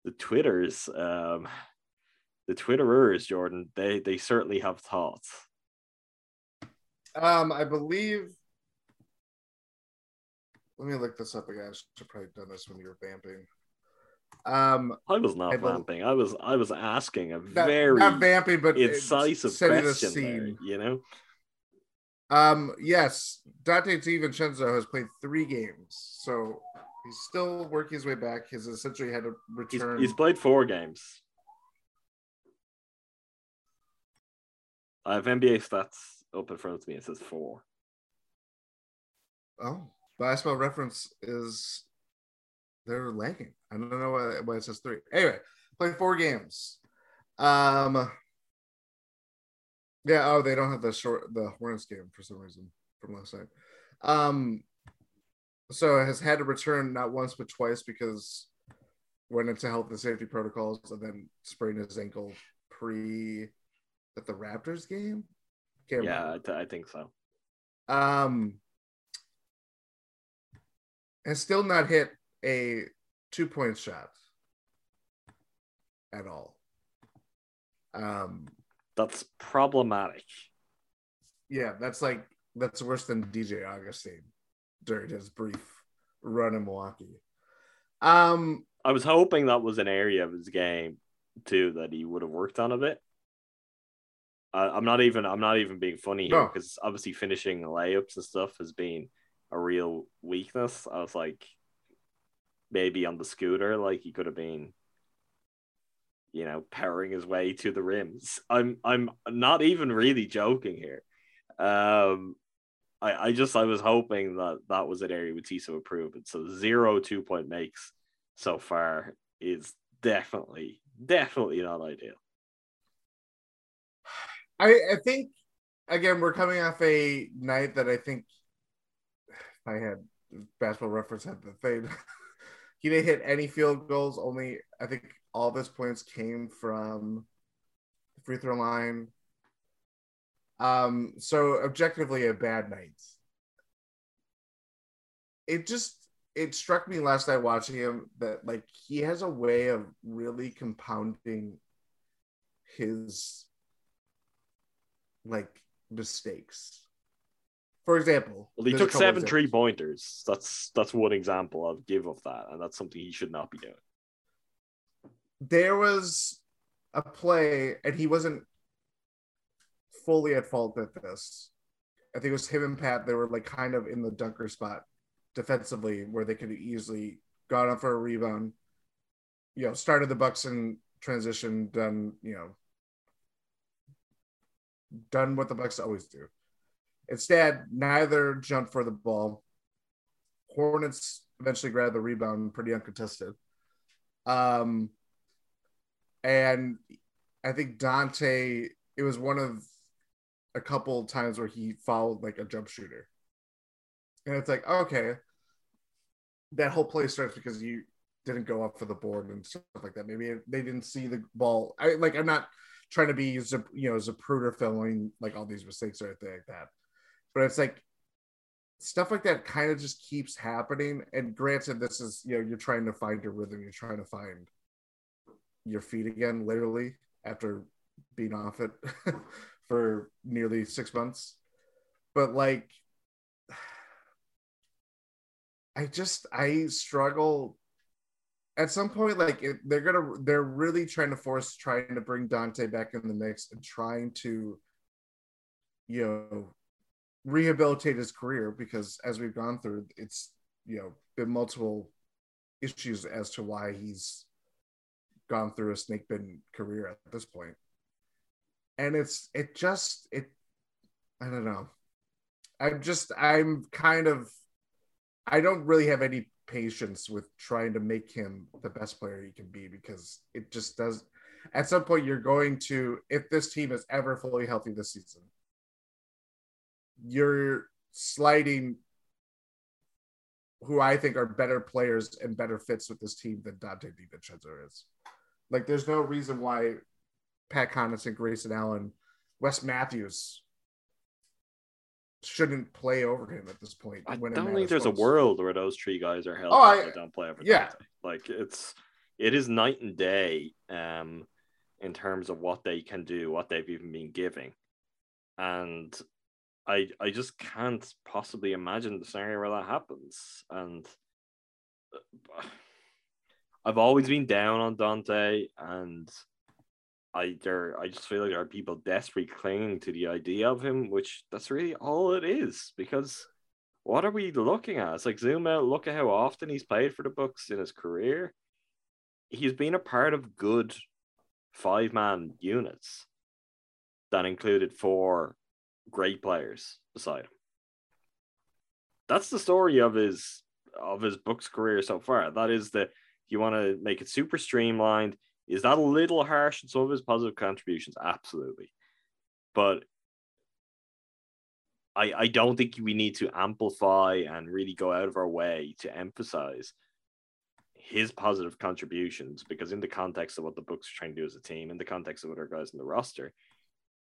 the Twitters, um, the Twitterers, Jordan, they they certainly have thoughts. Um, I believe let me look this up again. I should have probably done this when you were vamping. Um, I was not I vamping. I was I was asking a not, very not vamping, but incisive question. There, you know. Um. Yes, Donte DiVincenzo has played three games, so he's still working his way back. He's essentially had to return. He's, he's played four games. I have NBA stats up in front of me. It says four. Oh, basketball reference is they're lagging. I don't know why, why it says three. Anyway, play four games. Um, yeah. Oh, they don't have the short the Hornets game for some reason from last night. Um, so it has had to return not once but twice because went into health and safety protocols and then sprained his ankle pre at the Raptors game. Can't yeah, I think so. Um, has still not hit a two point shot at all. Um, that's problematic. Yeah, that's like that's worse than DJ Augustin during his brief run in Milwaukee. Um, I was hoping that was an area of his game too that he would have worked on a bit. Uh, I'm not even I'm not even being funny here because no. obviously finishing layups and stuff has been a real weakness. I was like, maybe on the scooter, like he could have been, you know, powering his way to the rims. I'm I'm not even really joking here. Um, I I just I was hoping that that was an area with Tiso improvement. So zero two point makes so far is definitely definitely not ideal. I I think again we're coming off a night that I think I had basketball reference had the thing. <laughs> he didn't hit any field goals. Only I think all of his points came from the free throw line. Um, so objectively a bad night. It just it struck me last night watching him that like he has a way of really compounding his like mistakes for example, well, he took seven three pointers. That's that's one example I'll give of that, and that's something he should not be doing. There was a play, and he wasn't fully at fault at this. I think it was him and Pat. They were like kind of in the dunker spot defensively, where they could easily got up for a rebound. You know, started the Bucks in transition, done. You know, done what the Bucks always do Instead, neither jumped for the ball. Hornets eventually grabbed the rebound pretty uncontested. Um, and I think Donte. It was one of a couple times where he followed like a jump shooter, and it's like okay, that whole play starts because you didn't go up for the board and stuff like that. Maybe they didn't see the ball. I like. I'm not trying to be you know Zapruder filling like all these mistakes or anything like that, but it's like stuff like that kind of just keeps happening. And granted, this is you know you're trying to find your rhythm. You're trying to find your feet again, literally after being off it <laughs> for nearly six months. But like, <sighs> I just I struggle at some point like it, they're gonna they're really trying to force trying to bring Donte back in the mix and trying to you know rehabilitate his career because as we've gone through it's you know been multiple issues as to why he's gone through a snake bin career at this point. And it's it just it i don't know. I'm just i'm kind of i don't really have any patience with trying to make him the best player he can be because it just does at some point you're going to if this team is ever fully healthy this season you're sliding who I think are better players and better fits with this team than Donte DiVincenzo is. Like, there's no reason why Pat Connaughton, Grayson Allen, Wes Matthews shouldn't play over him at this point. I don't think there's a world where those three guys are healthy. Oh, I, don't play over. Yeah, Donte. like it's it is night and day um, in terms of what they can do, what they've even been giving, and I I just can't possibly imagine the scenario where that happens. And uh, I've always been down on Donte, and I there I just feel like there are people desperately clinging to the idea of him, which that's really all it is. Because what are we looking at? It's like zoom out, look at how often he's played for the Bucks in his career. He's been a part of good five man units that included four great players beside him. That's the story of his of his Bucks' career so far. That is the you want to make it super streamlined. Is that a little harsh in some of his positive contributions? Absolutely. But I, I don't think we need to amplify and really go out of our way to emphasize his positive contributions because in the context of what the Bucks are trying to do as a team, in the context of other guys in the roster,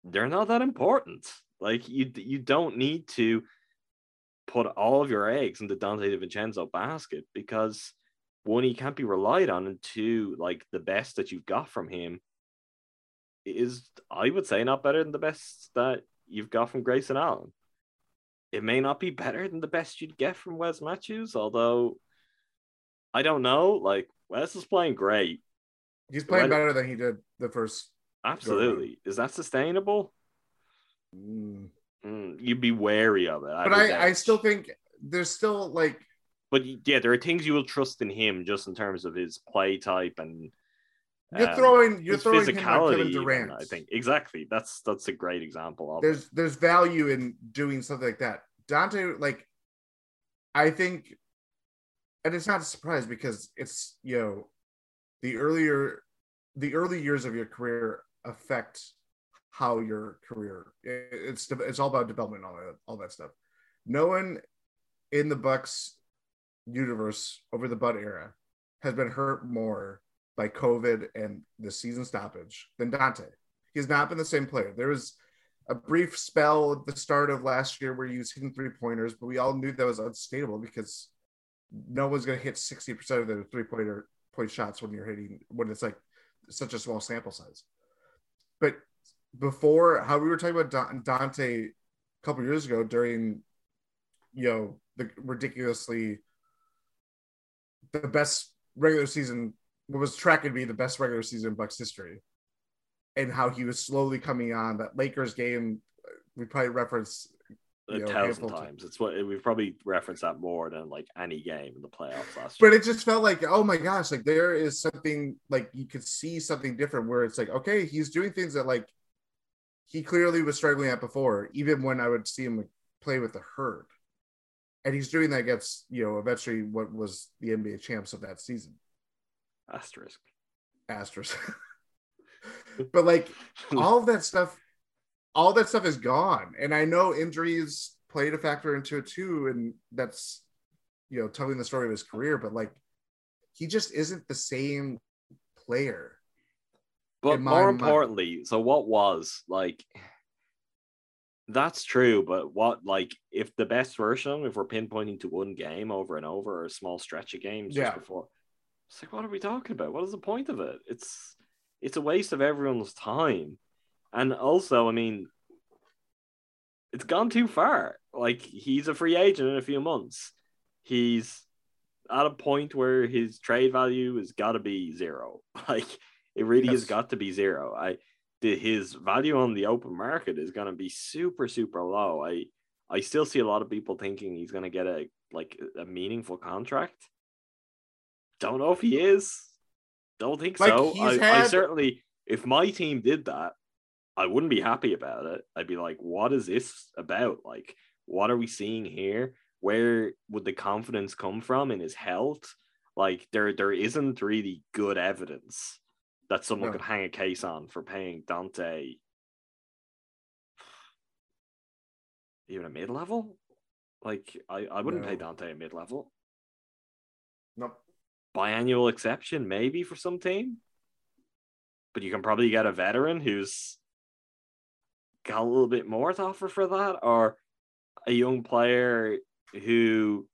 they're not that important. Like you, you don't need to put all of your eggs in the Donte DiVincenzo basket because one, he can't be relied on, and two, like the best that you've got from him is, I would say, not better than the best that you've got from Grayson Allen. It may not be better than the best you'd get from Wes Matthews, although I don't know. Like Wes is playing great. He's playing better than he did the first. Absolutely. Is that sustainable? Mm. Mm, you'd be wary of it. But I, I still think there's still like. But yeah, there are things you will trust in him just in terms of his play type and. You're um, throwing you're throwing physicality. Even, I think exactly. That's that's a great example of. There's it. there's value in doing something like that. Donte, like, I think, and it's not a surprise because it's you know, the earlier, the early years of your career affect how your career it's it's all about development all that all that stuff. No one in the bucks universe over the bud era has been hurt more by covid and the season stoppage than Donte. He's not been the same player. There was a brief spell at the start of last year where he was hitting three pointers but we all knew that was unsustainable because no one's going to hit 60% of their three pointer point shots when you're hitting when it's like such a small sample size. But before how we were talking about Donte a couple years ago during you know the ridiculously the best regular season what was tracking to be the best regular season in Bucks history and how he was slowly coming on that Lakers game we probably reference a know, thousand times. It's what we've probably referenced that more than like any game in the playoffs last year. but it just felt like, oh my gosh, like there is something like you could see something different where it's like, okay, he's doing things that like he clearly was struggling at before, even when I would see him play with the herd. And he's doing that against, you know, eventually what was the NBA champs of that season. Asterisk. Asterisk. <laughs> but like all of that stuff, all that stuff is gone. And I know injuries played a factor into it too, and that's you know telling the story of his career. But like, he just isn't the same player. But my more importantly, so what was like that's true, but what like if the best version, if we're pinpointing to one game over and over or a small stretch of games just Yeah. before, it's like what are we talking about? What is the point of it? It's it's a waste of everyone's time. And also, I mean, it's gone too far. Like he's a free agent in a few months. He's at a point where his trade value has got to be zero. <laughs> Like it really has got to be zero. I the, his value on the open market is going to be super super low. I I still see a lot of people thinking he's going to get a like a meaningful contract. Don't know if he is. Don't think Like, so. I, I certainly, if my team did that, I wouldn't be happy about it. I'd be like, what is this about? Like, what are we seeing here? Where would the confidence come from in his health? Like, there there isn't really good evidence that someone No. could hang a case on for paying Donte even a mid level. Like, I, I wouldn't pay Donte a mid level. Nope. Biannual exception, maybe for some team. But you can probably get a veteran who's got a little bit more to offer for that, or a young player who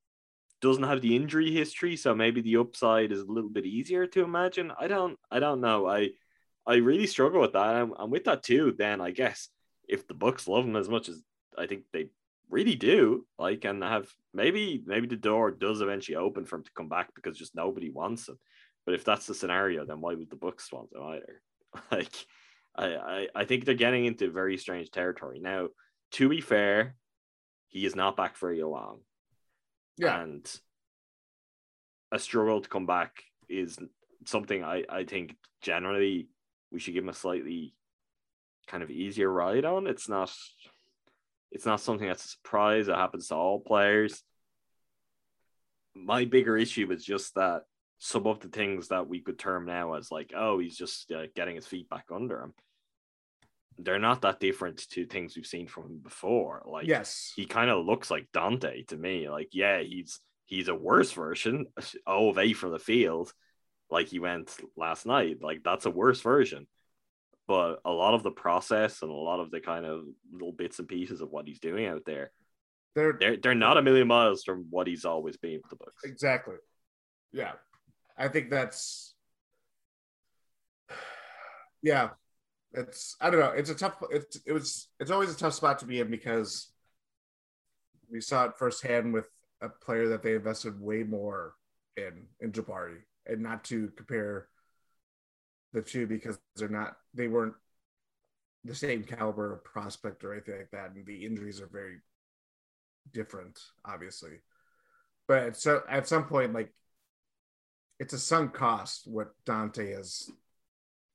doesn't have the injury history, so maybe the upside is a little bit easier to imagine. I don't I don't know. I I really struggle with that. I'm with that too, then I guess if the Bucks love him as much as I think they really do, like and have maybe maybe the door does eventually open for him to come back because just nobody wants him. But if that's the scenario, then why would the Bucks want him either? <laughs> Like I, I, I think they're getting into very strange territory. Now, to be fair, he is not back very long. Yeah. And a struggle to come back is something I, I think generally we should give him a slightly kind of easier ride on. It's not it's not something that's a surprise. It happens to all players. My bigger issue is just that some of the things that we could term now as like, oh, he's just uh, getting his feet back under him. They're not that different to things we've seen from him before. Like, Yes. he kind of looks like Donte to me. Like, yeah, he's he's a worse version of A for the field, like he went last night. Like that's a worse version. But a lot of the process and a lot of the kind of little bits and pieces of what he's doing out there, They're they're they're not a million miles from what he's always been with the Bucks. Exactly. Yeah. I think that's <sighs> yeah. It's I don't know. It's a tough it's it was it's always a tough spot to be in because we saw it firsthand with a player that they invested way more in in Jabari and not to compare the two because they're not they weren't the same caliber of prospect or anything like that and the injuries are very different obviously but so at some point like it's a sunk cost what Donte is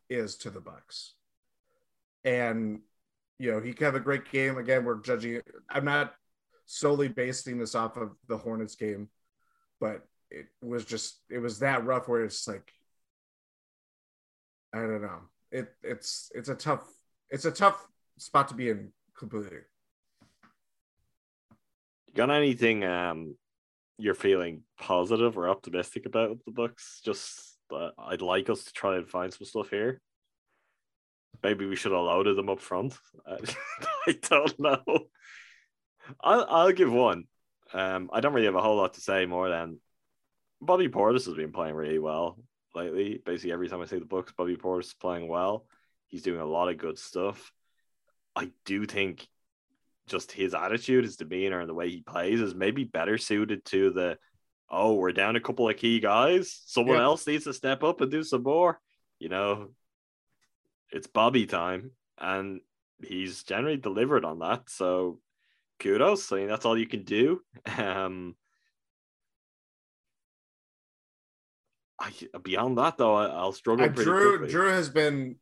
is to the Bucks. And you know, he could have a great game. Again, we're judging I'm not solely basing this off of the Hornets game, but it was just it was that rough where it's like I don't know. It it's it's a tough it's a tough spot to be in completely. Got anything um you're feeling positive or optimistic about the Bucks? Just uh, I'd like us to try and find some stuff here. Maybe we should have loaded them up front. I, <laughs> I don't know. I'll I'll give one. Um, I don't really have a whole lot to say more than Bobby Portis has been playing really well lately. Basically, every time I see the Bucks, Bobby Portis is playing well. He's doing a lot of good stuff. I do think just his attitude, his demeanor, and the way he plays is maybe better suited to the oh, we're down a couple of key guys. Someone Yeah. else needs to step up and do some more. You know, it's Bobby time, and he's generally delivered on that. So kudos. I mean, that's all you can do. <laughs> Um, I, beyond that, though, I, I'll struggle. Uh, pretty Jrue quickly. Jrue has been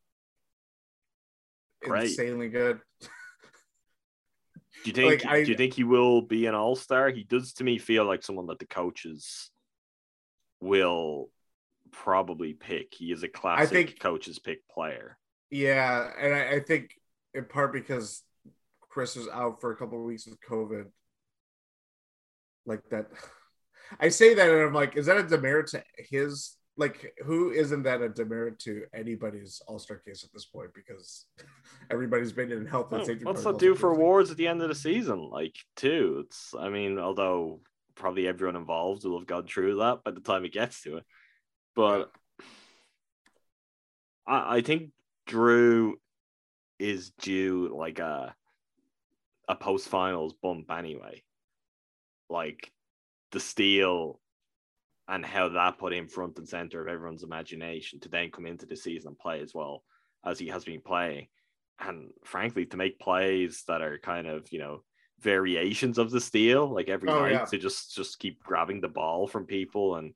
Great. insanely good. Do you think? Like, I- do you think he will be an all star? He does to me feel like someone that the coaches will probably pick. He is a classic think- coaches pick player. Yeah, and I, I think in part because Khris was out for a couple of weeks with COVID. Like that, <sighs> I say that and I'm like, is that a demerit to his? Like, who isn't that a demerit to anybody's All Star case at this point? Because <laughs> everybody's been in health and safety. What's that do for awards at the end of the season? Like, too. It's, I mean, although probably everyone involved will have gone through that by the time it gets to it. But I, I think Jrue is due like a a post finals bump anyway. Like the steal and how that put him front and center of everyone's imagination to then come into the season and play as well as he has been playing. And frankly, to make plays that are kind of, you know, variations of the steal, like every Oh, night yeah. to just just keep grabbing the ball from people. And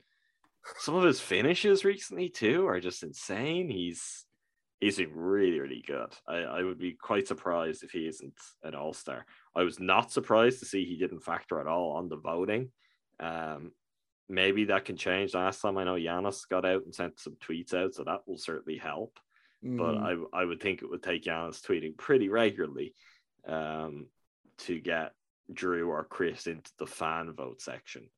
some of his finishes recently too are just insane. He's he's really, really good. I, I would be quite surprised if he isn't an all-star. I was not surprised to see he didn't factor at all on the voting. Um, maybe that can change. Last time I know Giannis got out and sent some tweets out, so that will certainly help. But Mhm. I I would think it would take Giannis tweeting pretty regularly um, to get Jrue or Khris into the fan vote section.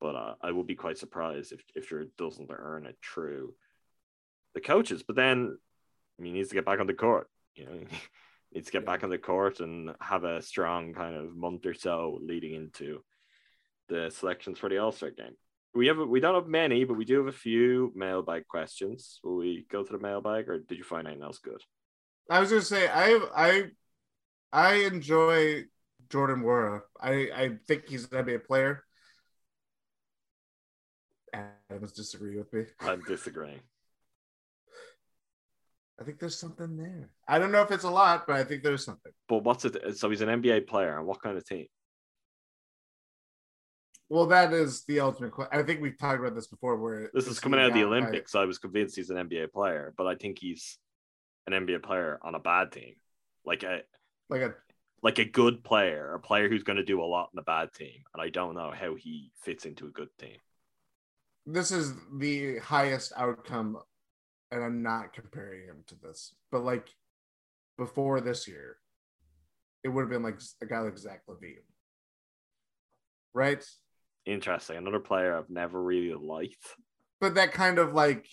But uh, I would be quite surprised if if Jrue doesn't earn it through the coaches. But then he needs to get back on the court. You know, <laughs> he needs to get back on the court and have a strong kind of month or so leading into the selections for the All Star game. We have we don't have many, but we do have a few mailbag questions. Will we go to the mailbag, or did you find anything else good? I was gonna say I I I enjoy Jordan Nwora. I I think he's gonna be a player. Adams disagree with me. I'm disagreeing. I think there's something there. I don't know if it's a lot, but I think there's something. But what's it? So he's an NBA player, and what kind of team? Well, that is the ultimate. que- I think we've talked about this before. Where This is coming out of the Olympics. I was convinced he's an NBA player, but I think he's an NBA player on a bad team, like a like a like a good player, a player who's going to do a lot in a bad team, and I don't know how he fits into a good team. this is the highest outcome, and I'm not comparing him to this, but like before this year, it would have been like a guy like Zach LaVine, right? Interesting. Another player I've never really liked. But that kind of like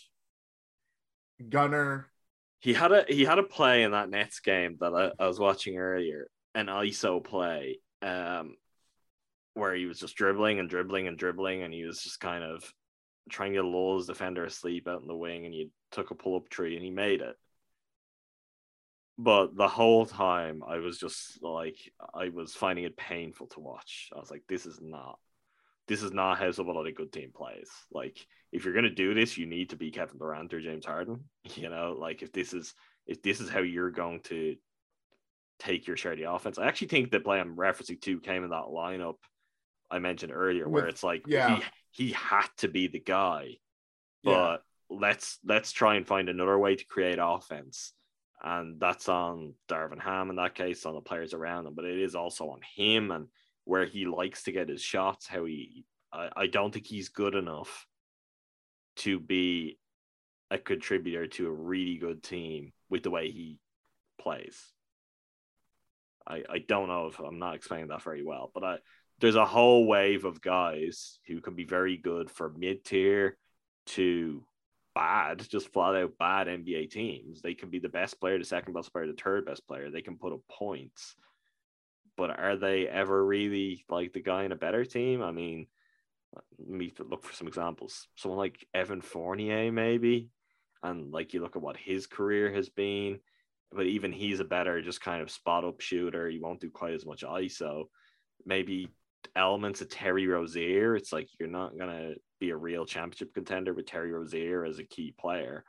gunner. He had a he had a play in that Nets game that I, I was watching earlier, an ISO play, um, where he was just dribbling and dribbling and dribbling, and he was just kind of trying to lull his defender asleep out in the wing, and he took a pull up tree and he made it. But the whole time, I was just like, I was finding it painful to watch. I was like, this is not, this is not how somebody a lot of a good team plays. Like, if you're gonna do this, you need to be Kevin Durant or James Harden. <laughs> You know, like if this is if this is how you're going to take your share of the offense. I actually think the play I'm referencing to came in that lineup I mentioned earlier, where With- it's like yeah. he he had to be the guy, Yeah. but let's let's try and find another way to create offense. And that's on Darvin Ham in that case, on the players around him, but it is also on him and where he likes to get his shots, how he I, I don't think he's good enough to be a contributor to a really good team with the way he plays. I, I don't know if I'm not explaining that very well, but I there's a whole wave of guys who can be very good for mid tier to bad, just flat out bad NBA teams. They can be the best player, the second best player, the third best player. They can put up points. But are they ever really like the guy in a better team? I mean, let me look for some examples. Someone like Evan Fournier, maybe. And like you look at what his career has been, but even he's a better just kind of spot up shooter. He won't do quite as much ISO. Maybe elements of Terry Rozier. It's like you're not gonna be a real championship contender with Terry Rozier as a key player.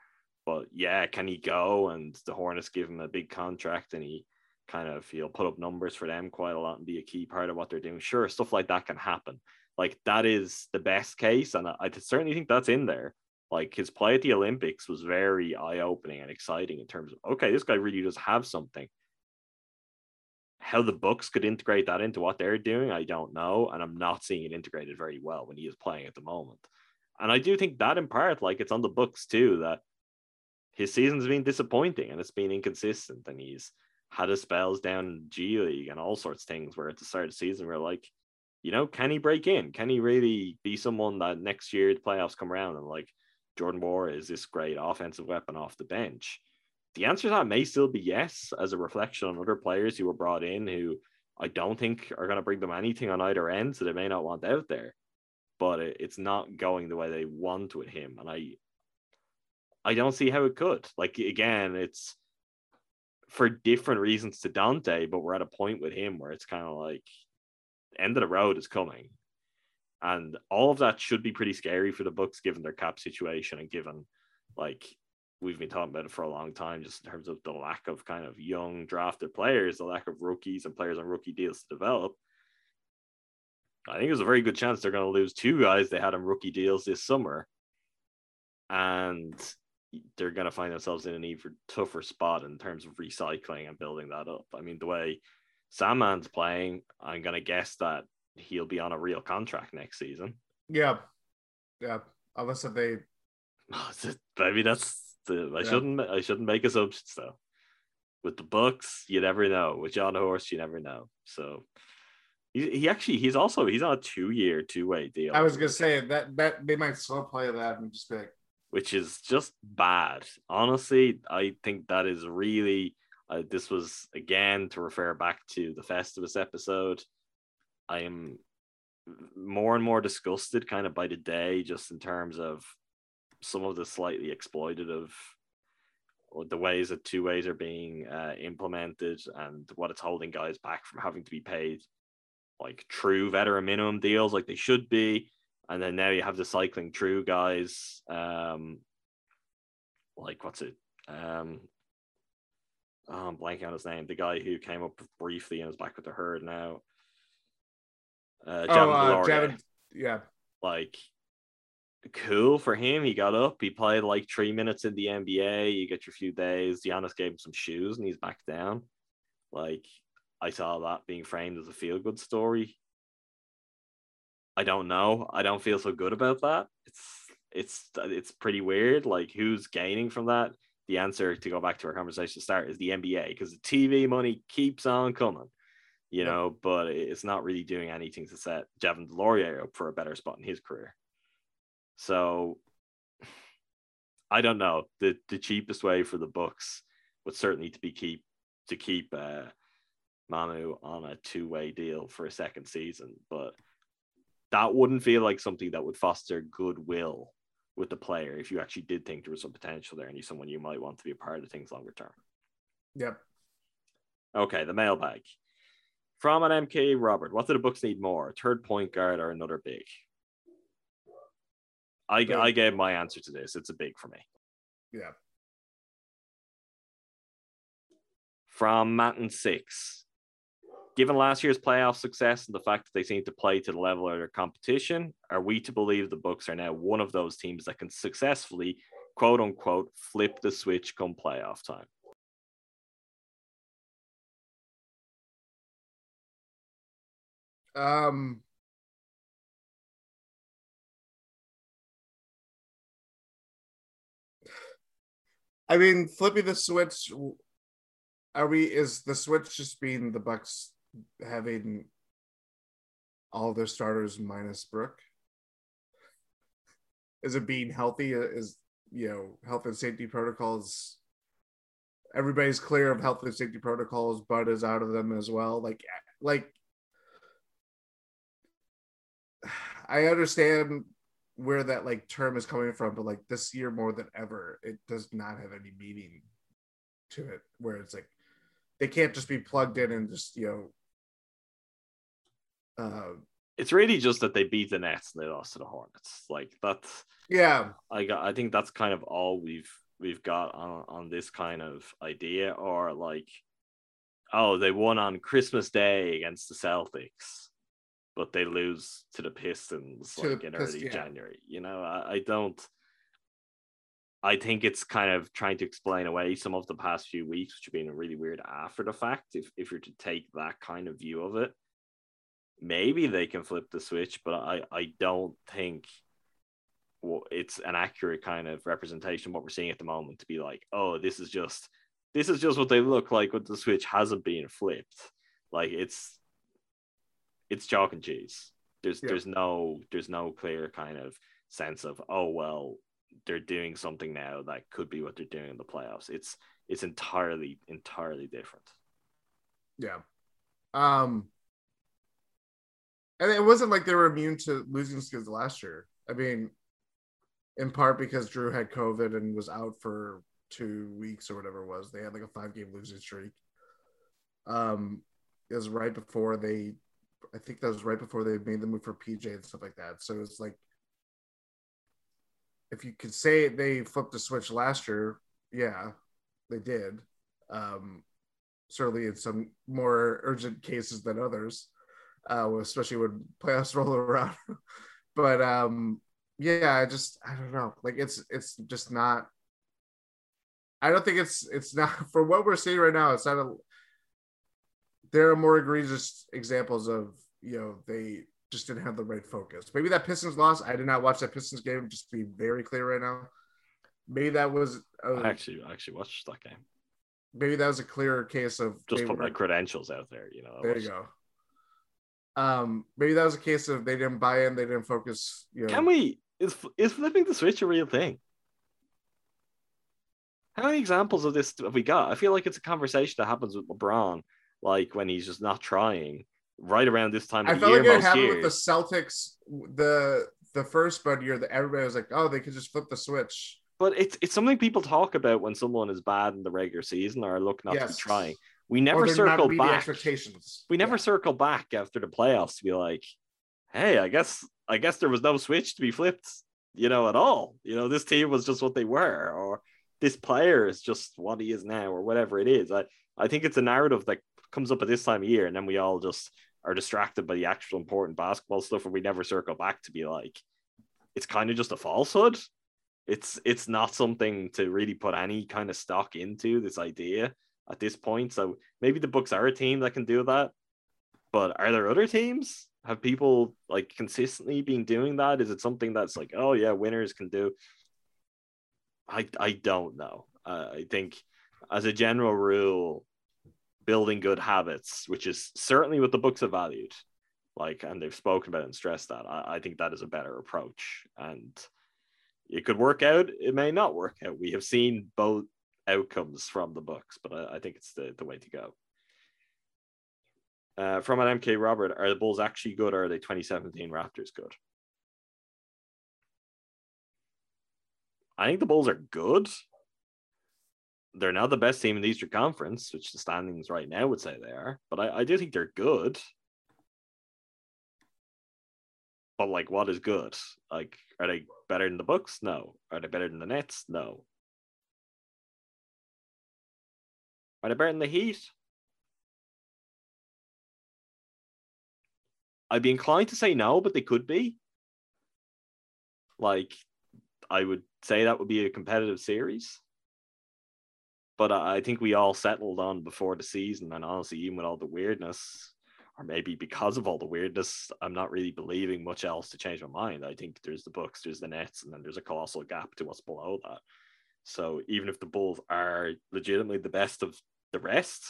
But yeah, can he go? And the Hornets give him a big contract and he kind of he'll put up numbers for them quite a lot and be a key part of what they're doing. Sure, stuff like that can happen. Like that is the best case, and I, I certainly think that's in there. Like his play at the Olympics was very eye-opening and exciting in terms of okay, this guy really does have something. How the Bucks could integrate that into what they're doing, I don't know, and I'm not seeing it integrated very well when he is playing at the moment. And I do think that in part, like it's on the Bucks too, that his season's been disappointing and it's been inconsistent, and he's had his spells down in G League and all sorts of things where at the start of the season we're like, you know, can he break in? Can he really be someone that next year the playoffs come around and like Jordan Nwora is this great offensive weapon off the bench? The answer to that may still be yes, as a reflection on other players who were brought in who I don't think are going to bring them anything on either end, so they may not want out there. But it, it's not going the way they want with him, and I, I don't see how it could. Like again, it's for different reasons to Donte, but we're at a point with him where it's kind of like end of the road is coming. And all of that should be pretty scary for the Bucks given their cap situation and given like we've been talking about it for a long time, just in terms of the lack of kind of young drafted players, the lack of rookies and players on rookie deals to develop. I think there's a very good chance they're going to lose two guys they had on rookie deals this summer. And they're going to find themselves in an even tougher spot in terms of recycling and building that up. I mean, the way Sandman's playing, I'm going to guess that he'll be on a real contract next season. Yeah. Yeah. Unless they. Maybe <laughs> that's the. I yeah. shouldn't. I shouldn't make assumptions though. With the Bucks, you never know. With Jon Horst, you never know. So he, he actually he's also he's on a two year two way deal. I was gonna say that that they might still play that and just be which is just bad. Honestly, I think that is really. Uh, this was again to refer back to the Festivus episode. I am more and more disgusted, kind of by the day, just in terms of some of the slightly exploitative or the ways that two ways are being uh, implemented and what it's holding guys back from having to be paid like true veteran minimum deals like they should be. And then now you have the cycling true guys um like what's it um oh, I'm blanking on his name the guy who came up briefly and is back with the herd now. Uh, oh, uh Javin, yeah. Like cool for him he got up he played like three minutes in the NBA you get your few days Giannis gave him some shoes and he's back down like I saw that being framed as a feel good story I don't know. I don't feel so good about that. It's it's it's pretty weird. Like who's gaining from that? The answer to go back to our conversation start is the NBA because the TV money keeps on coming, you know, but it's not really doing anything to set Javin DeLaurier up for a better spot in his career. So <sighs> I don't know. The the cheapest way for the Bucks would certainly to be keep to keep uh, Mamu on a two way deal for a second season, but that wouldn't feel like something that would foster goodwill with the player if you actually did think there was some potential there and you're someone you might want to be a part of things longer term. Yep. Okay, the mailbag. From an MK Robert, what do the Bucks need more? A third point guard or another big? I, I gave my answer to this. It's a big for me. Yeah. From Matt and Six, Given last year's playoff success and the fact that they seem to play to the level of their competition, are we to believe the Bucks are now one of those teams that can successfully, quote unquote, flip the switch come playoff time? Um, I mean, flipping the switch. Are we? Is the switch just being the Bucks having all their starters minus Brook? Is it being healthy? Is you know health and safety protocols? Everybody's clear of health and safety protocols. Bud is out of them as well. Like, like <sighs> I understand where that like term is coming from, but like this year more than ever, it does not have any meaning to it. Where it's like they can't just be plugged in and just you know uh, it's really just that they beat the Nets and they lost to the Hornets. Like that's yeah. I got. I think that's kind of all we've we've got on on this kind of idea, or like, oh, they won on Christmas Day against the Celtics, but they lose to the Pistons to like in Pist- early yeah. January. You know, I, I don't. I think it's kind of trying to explain away some of the past few weeks, which have been a really weird after the fact. If if you're to take that kind of view of it, maybe they can flip the switch, but I, I don't think it's an accurate kind of representation of what we're seeing at the moment to be like, oh, this is just this is just what they look like when the switch hasn't been flipped. Like it's it's chalk and cheese. There's Yeah. there's no there's no clear kind of sense of oh well they're doing something now that could be what they're doing in the playoffs. It's it's entirely entirely different. Yeah. Um and it wasn't like they were immune to losing skills last year. I mean, in part because Jrue had COVID and was out for two weeks or whatever it was. They had like a five game losing streak. Um it was right before they I think that was right before they made the move for PJ and stuff like that. So it's like if you could say they flipped the switch last year, yeah, they did. Um certainly in some more urgent cases than others, uh, especially when playoffs <laughs> roll around. but um, yeah, I just I don't know. Like it's it's just not. I don't think it's it's not <laughs> for what we're seeing right now. It's not a. There are more egregious examples of you know they just didn't have the right focus. Maybe that Pistons loss. I did not watch that Pistons game. Just to be very clear right now. Maybe that was. A, I actually I actually watched that game. maybe that was a clearer case of Just put my credentials out there, you know. There you go. Um, maybe that was a case of they didn't buy in, they didn't focus. You know, Can we is is flipping the switch a real thing? How many examples of this have we got? I feel like it's a conversation that happens with LeBron, like when he's just not trying, right around this time I felt year like it happened years. with the Celtics, the the first Bud year that everybody was like, oh, they could just flip the switch. But it's it's something people talk about when someone is bad in the regular season or look not to be trying. We never circle back. expectations. We never Yeah. circle back after the playoffs to be like, hey, I guess I guess there was no switch to be flipped, you know, at all. You know, this team was just what they were, or this player is just what he is now, or whatever it is. I, I think it's a narrative that comes up at this time of year, and then we all just are distracted by the actual important basketball stuff, and we never circle back to be like, it's kind of just a falsehood. It's it's not something to really put any kind of stock into this idea at this point. So maybe the Bucks are a team that can do that. But are there other teams? Have people like consistently been doing that? Is it something that's like, oh yeah, winners can do? I I don't know. Uh, I think as a general rule, building good habits, which is certainly what the Bucks have valued, like and they've spoken about and stressed that. I, I think that is a better approach. And it could work out, it may not work out. We have seen both outcomes from the Bucks, but I, I think it's the, the way to go. Uh, from an MK Robert, are the Bulls actually good or are they 2017 Raptors good? I think the Bulls are good. They're not the best team in the Eastern Conference, which the standings right now would say they are, but I, I do think they're good. But like, what is good? Like, are they better than the Bucks? No. Are they better than the Nets? No. Are they better than the Heat? I'd be inclined to say no, but they could be. Like, I would say that would be a competitive series. But I I think we all settled on before the season, and honestly, even with all the weirdness, or maybe because of all the weirdness, I'm not really believing much else to change my mind. I think there's the Bucks, there's the Nets, and then there's a colossal gap to what's below that. So even if the Bulls are legitimately the best of the rest,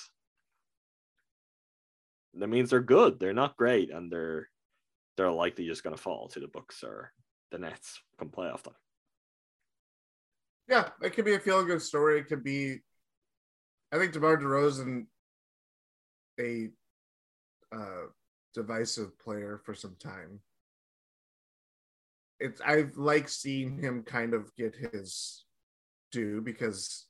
that means they're good. They're not great, and they're they're likely just going to fall to the Bucks or the Nets come playoff time. Yeah, it could be a feel good story. It could be. I think DeMar DeRozan, a uh, divisive player for some time. It's I like seeing him kind of get his due because,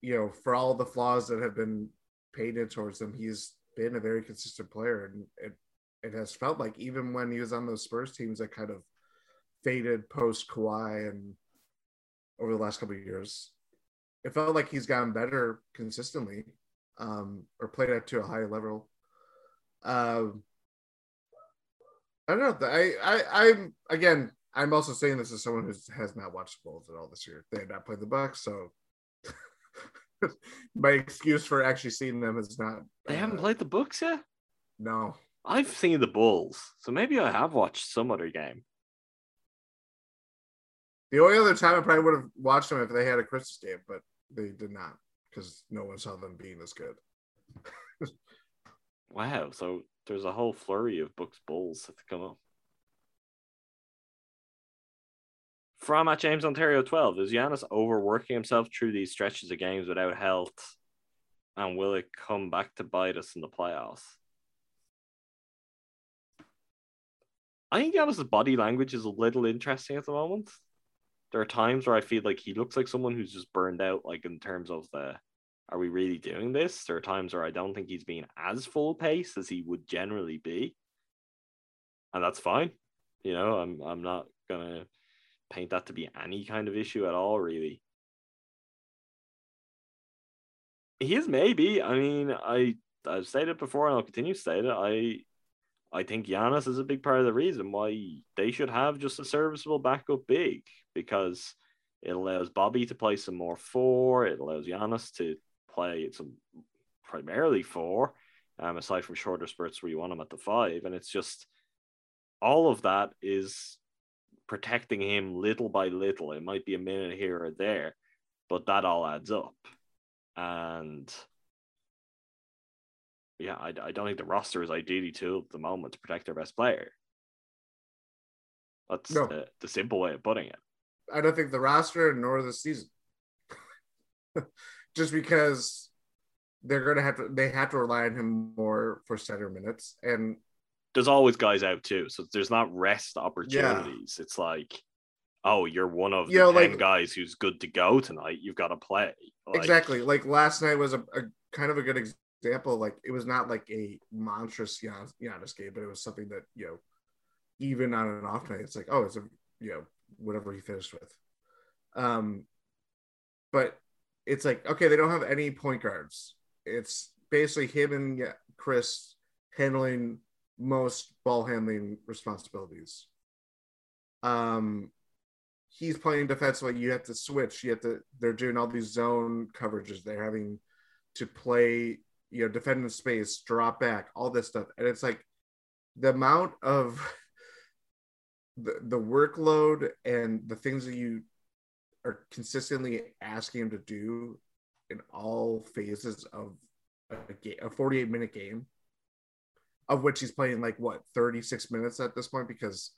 you know, for all the flaws that have been painted towards him, he's been a very consistent player, and it it has felt like even when he was on those Spurs teams that kind of faded post Kawhi and over the last couple of years. It felt like he's gotten better consistently, um, or played at to a high level. Um, I don't know. I, I, I'm again. I'm also saying this as someone who has not watched the Bulls at all this year. They have not played the Bucks, so <laughs> my excuse for actually seeing them is not. They haven't uh, played the Bucks yet. No, I've seen the Bulls, so maybe I have watched some other game. The only other time I probably would have watched them if they had a Christmas game, but they did not because no one saw them being as good. <laughs> Wow. So there's a whole flurry of Bucks Bulls that come up. From at James Ontario 12, is Giannis overworking himself through these stretches of games without health? And will it come back to bite us in the playoffs? I think Giannis's body language is a little interesting at the moment. There are times where I feel like he looks like someone who's just burned out, like in terms of the are we really doing this? There are times where I don't think he's being as full pace as he would generally be. And that's fine. You know, I'm I'm not gonna paint that to be any kind of issue at all, really. He is maybe. I mean, I I've said it before and I'll continue to say it. I I think Giannis is a big part of the reason why they should have just a serviceable backup big because it allows Bobby to play some more four. It allows Giannis to play some primarily four, um, aside from shorter spurts where you want him at the five. And it's just all of that is protecting him little by little. It might be a minute here or there, but that all adds up. And yeah, I, I don't think the roster is ideally tooled at the moment to protect their best player. That's No. the, the simple way of putting it. I don't think the roster nor the season. <laughs> Just because they're gonna have to they have to rely on him more for center minutes. And There's always guys out too, so there's not rest opportunities. It's like, oh, you're one of the Yeah, 10 like- guys who's good to go tonight. You've got to play. Like, exactly like last night was a, a kind of a good example. Like it was not like a monstrous Giannis, Giannis game, but it was something that, you know, even on an off night, it's like, oh, it's a you know, whatever he finished with. Um but it's like, okay, they don't have any point guards. It's basically him and Khris handling most ball handling responsibilities. Um, he's playing defensively. You have to switch. You have to. They're doing all these zone coverages. They're having to play, you know, defend in space, drop back, all this stuff, and it's like the amount of <laughs> the, the workload and the things that you are consistently asking him to do in all phases of a, game, a 48 minute game, of which he's playing like what 36 minutes at this point because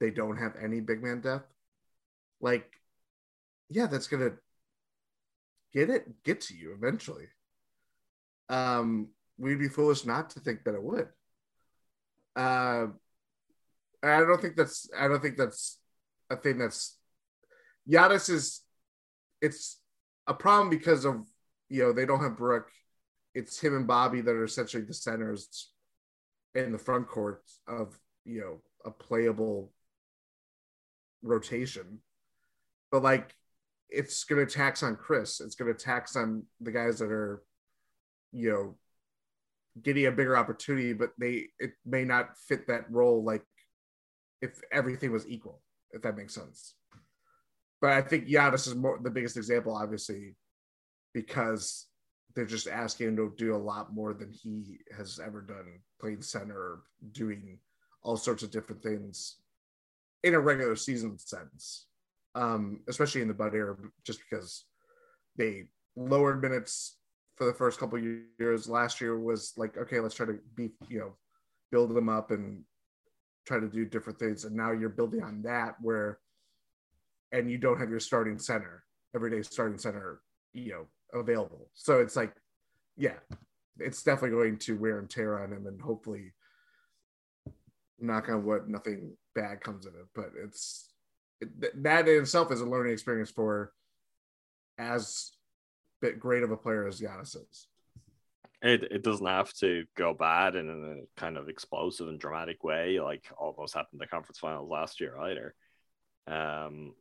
they don't have any big man depth. Like, yeah, that's gonna get it get to you eventually. Um, we'd be foolish not to think that it would. Uh, I don't think that's I don't think that's a thing that's Giannis is it's a problem because of you know they don't have Brook. It's him and Bobby that are essentially the centers in the front court of you know a playable rotation. But like it's gonna tax on Khris. It's gonna tax on the guys that are, you know, getting a bigger opportunity, but they it may not fit that role like if everything was equal, if that makes sense. But I think Giannis is more the biggest example, obviously, because they're just asking him to do a lot more than he has ever done, playing center, doing all sorts of different things in a regular season sense, um, especially in the Bud era, just because they lowered minutes for the first couple years. Last year was like, okay, let's try to be, you know, build them up and try to do different things. And now you're building on that where, and you don't have your starting center, everyday starting center, you know, available. So it's like, yeah, it's definitely going to wear and tear on him and hopefully knock on wood, nothing bad comes of it. But it's it, that in itself is a learning experience for as bit great of a player as Giannis is. It, it doesn't have to go bad in a kind of explosive and dramatic way, like almost happened in the conference finals last year either. Um,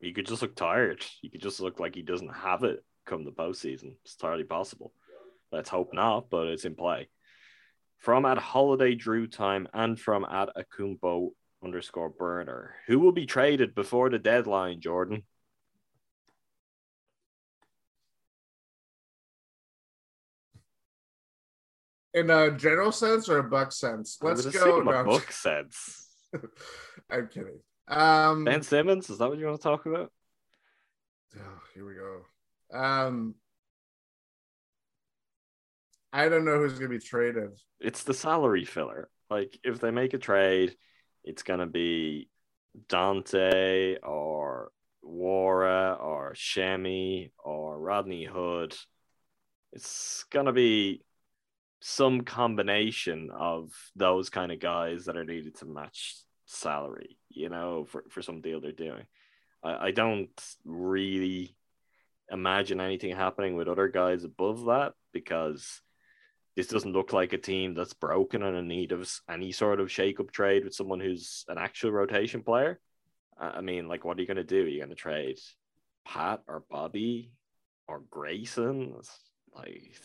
he could just look tired. He could just look like he doesn't have it come the postseason. It's entirely possible. Let's hope not, but it's in play. From at holiday Jrue time and from at Akumbo underscore burner. Who will be traded before the deadline, Jordan? In a general sense or a buck sense? Let's go. no, book sense. I'm <laughs> kidding. Um, Ben Simmons, is that what you want to talk about? Oh, here we go. Um, I don't know who's gonna be traded. It's the salary filler. Like if they make a trade, it's gonna be Donte or Nwora or Semi or Rodney Hood. It's gonna be some combination of those kind of guys that are needed to match salary, you know, for, for some deal they're doing. I, I don't really imagine anything happening with other guys above that because this doesn't look like a team that's broken and in need of any sort of shake-up trade with someone who's an actual rotation player. I mean, like, what are you going to do? Are you going to trade Pat or Bobby or Grayson? Like,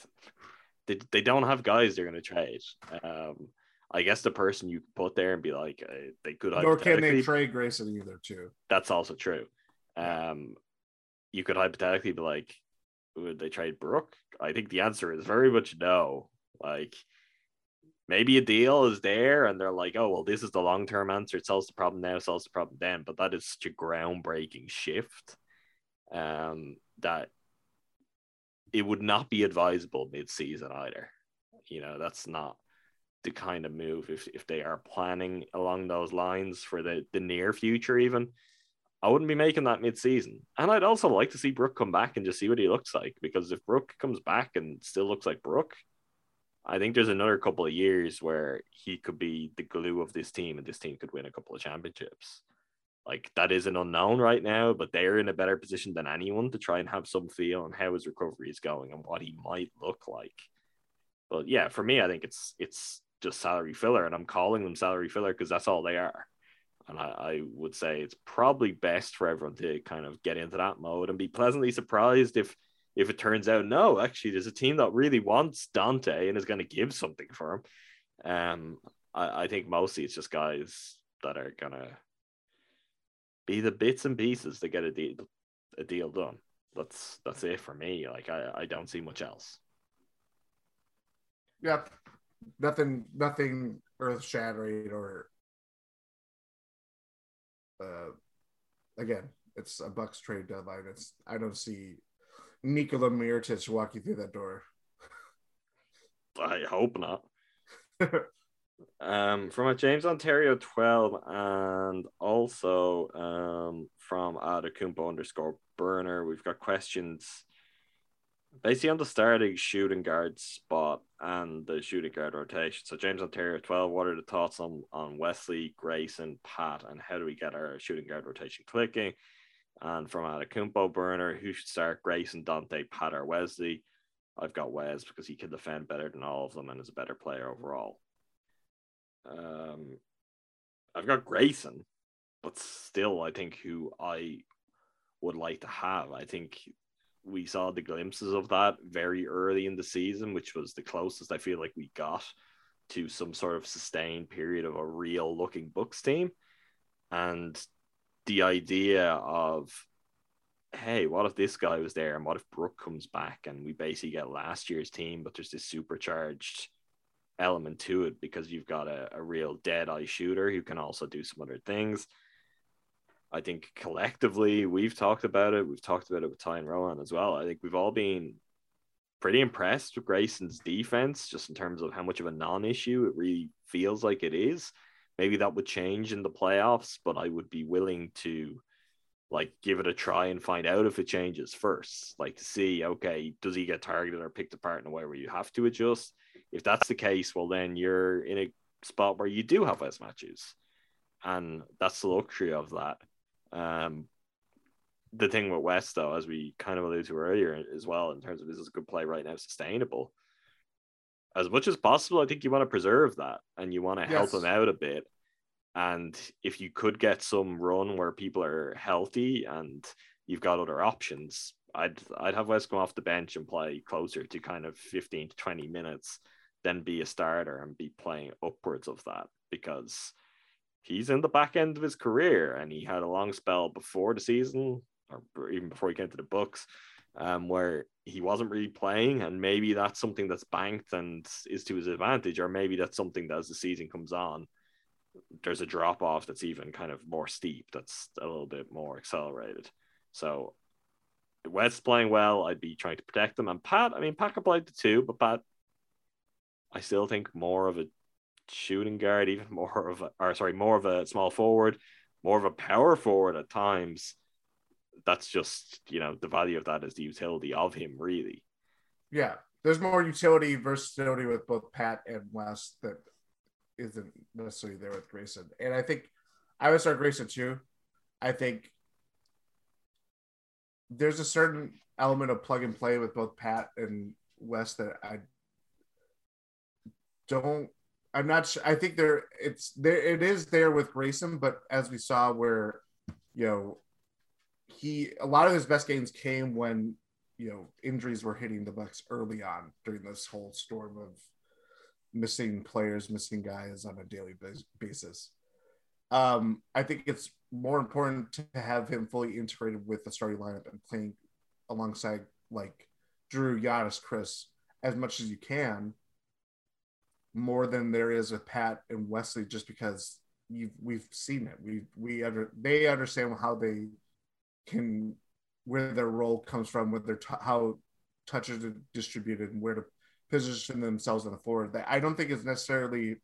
they, they don't have guys they're going to trade. Um, I guess the person you put there and be like, uh, they could. Nor can they trade Grayson either, too. That's also true. Um, you could hypothetically be like, would they trade Brook? I think the answer is very much no. Like, maybe a deal is there and they're like, oh, well, this is the long term answer. It solves the problem now, solves the problem then. But that is such a groundbreaking shift um, that it would not be advisable mid season either. You know, that's not the kind of move if, if they are planning along those lines for the, the near future, even. I wouldn't be making that mid season. And I'd also like to see Brook come back and just see what he looks like because if Brook comes back and still looks like Brook, I think there's another couple of years where he could be the glue of this team and this team could win a couple of championships. Like that is an unknown right now, but they're in a better position than anyone to try and have some feel on how his recovery is going and what he might look like. But yeah, for me, I think it's it's just salary filler, and I'm calling them salary filler because that's all they are. And I, I would say it's probably best for everyone to kind of get into that mode and be pleasantly surprised if if it turns out no, actually, there's a team that really wants Donte and is going to give something for him. Um, I, I think mostly it's just guys that are gonna be the bits and pieces to get a deal a deal done. That's that's it for me. Like I, I don't see much else. Yep. Nothing nothing earth shattering or uh again, it's a Bucks trade deadline. It's I don't see Nikola Mirotic walking through that door. I hope not. <laughs> um, from a James Ontario 12 and also um, from Adakumpo underscore burner, we've got questions basically on the starting shooting guard spot and the shooting guard rotation. So James Ontario 12, what are the thoughts on, on Wesley, Grayson, Pat, and how do we get our shooting guard rotation clicking? And from Adakumpo burner, who should start Grayson, Donte, Pat, or Wesley? I've got Wes because he can defend better than all of them and is a better player overall. Um, I've got Grayson, but still, I think who I would like to have. I think we saw the glimpses of that very early in the season, which was the closest I feel like we got to some sort of sustained period of a real looking Bucks team. And the idea of, hey, what if this guy was there and what if Brook comes back and we basically get last year's team, but there's this supercharged element to it because you've got a, a real dead eye shooter who can also do some other things. I think collectively we've talked about it. We've talked about it with Ti and Rohan as well. I think we've all been pretty impressed with Grayson's defense, just in terms of how much of a non-issue it really feels like it is. Maybe that would change in the playoffs, but I would be willing to like give it a try and find out if it changes first. Like see, okay, does he get targeted or picked apart in a way where you have to adjust? If that's the case, well then you're in a spot where you do have less matches. And that's the luxury of that. Um, the thing with Wes, though, as we kind of alluded to earlier as well, in terms of is this a good play right now, sustainable. As much as possible, I think you want to preserve that and you want to help Yes. them out a bit. And if you could get some run where people are healthy and you've got other options, I'd I'd have Wes come off the bench and play closer to kind of 15 to 20 minutes, then be a starter and be playing upwards of that because he's in the back end of his career and he had a long spell before the season or even before he came to the Bucks um, where he wasn't really playing and maybe that's something that's banked and is to his advantage or maybe that's something that as the season comes on there's a drop off that's even kind of more steep. That's a little bit more accelerated. So Wes playing well. I'd be trying to protect them. And Pat, I mean, Pat can play the two, but Pat, I still think more of a shooting guard, even <laughs> more of a, or sorry, more of a small forward, more of a power forward at times. That's just, you know, the value of that is the utility of him, really. Yeah. There's more utility, versatility with both Pat and Wes that isn't necessarily there with Grayson. And I think I would start Grayson too. I think there's a certain element of plug and play with both Pat and Wes that I don't. I'm not. Sure, I think there it's there. It is there with Grayson, but as we saw, where you know he a lot of his best games came when you know injuries were hitting the Bucks early on during this whole storm of missing players, missing guys on a daily basis. Um, I think it's more important to have him fully integrated with the starting lineup and playing alongside like Jrue, Giannis, Khris as much as you can, more than there is with Pat and Wesley, just because you we've seen it. We we under they understand how they can where their role comes from, where their t- how touches are distributed, and where to position themselves on the floor. That I don't think is necessarily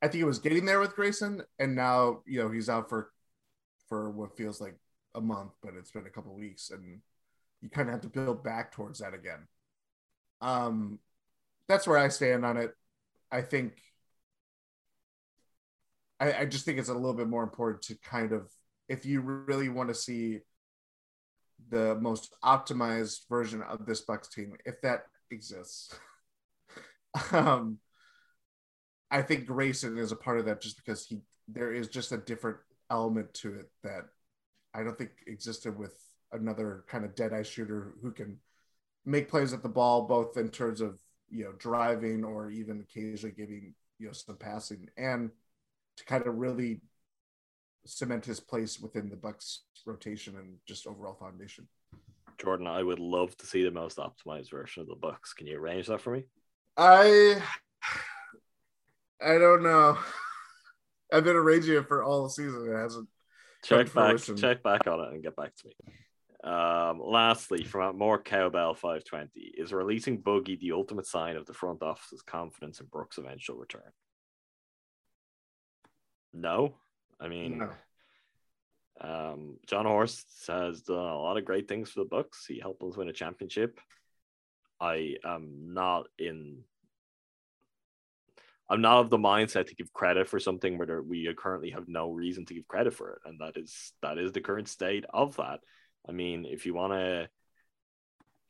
I think it was getting there with Grayson, and now you know he's out for for what feels like a month, but it's been a couple weeks, and you kind of have to build back towards that again. Um, that's where I stand on it. I think I, I just think it's a little bit more important to kind of if you really want to see the most optimized version of this Bucks team, if that exists. <laughs> um, I think Grayson is a part of that just because he there is just a different element to it that I don't think existed with another kind of dead eye shooter who can make plays at the ball both in terms of you know driving or even occasionally giving you know some passing and to kind of really cement his place within the Bucks rotation and just overall foundation. Jordan, I would love to see the most optimized version of the Bucks. Can you arrange that for me? I I don't know. <laughs> I've been arranging it for all the season. It hasn't. Check back, check back on it and get back to me. Um, lastly, from more cowbell 520, is releasing Boogie the ultimate sign of the front office's confidence in Brook's eventual return? No, I mean, no. Um, Jon Horst has done a lot of great things for the Bucks. He helped us win a championship. I am not in I'm not of the mindset to give credit for something where we currently have no reason to give credit for it, and that is that is the current state of that. I mean, if you want to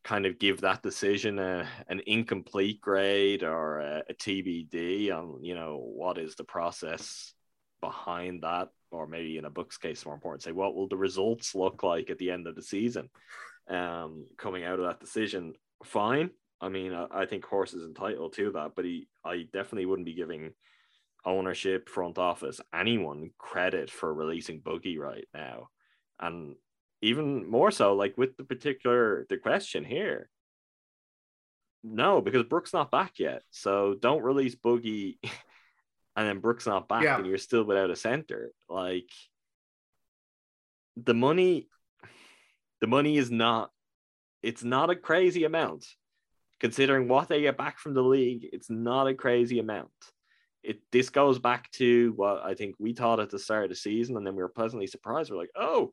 kind of give that decision a, an incomplete grade or a, a TBD on, you know, what is the process behind that, or maybe in a Bucks' case, more important, say what will the results look like at the end of the season, um, coming out of that decision. Fine, I mean, I, I think Horst is entitled to that, but he, I definitely wouldn't be giving ownership, front office, anyone credit for releasing Boogie right now, and even more so, like with the particular the question here. No, because Brook's not back yet, so don't release Boogie, <laughs> and then Brook's not back, yeah. and you're still without a center. Like the money, the money is not. It's not a crazy amount considering what they get back from the league, it's not a crazy amount. It this goes back to what I think we thought at the start of the season, and then we were pleasantly surprised. We're like, oh,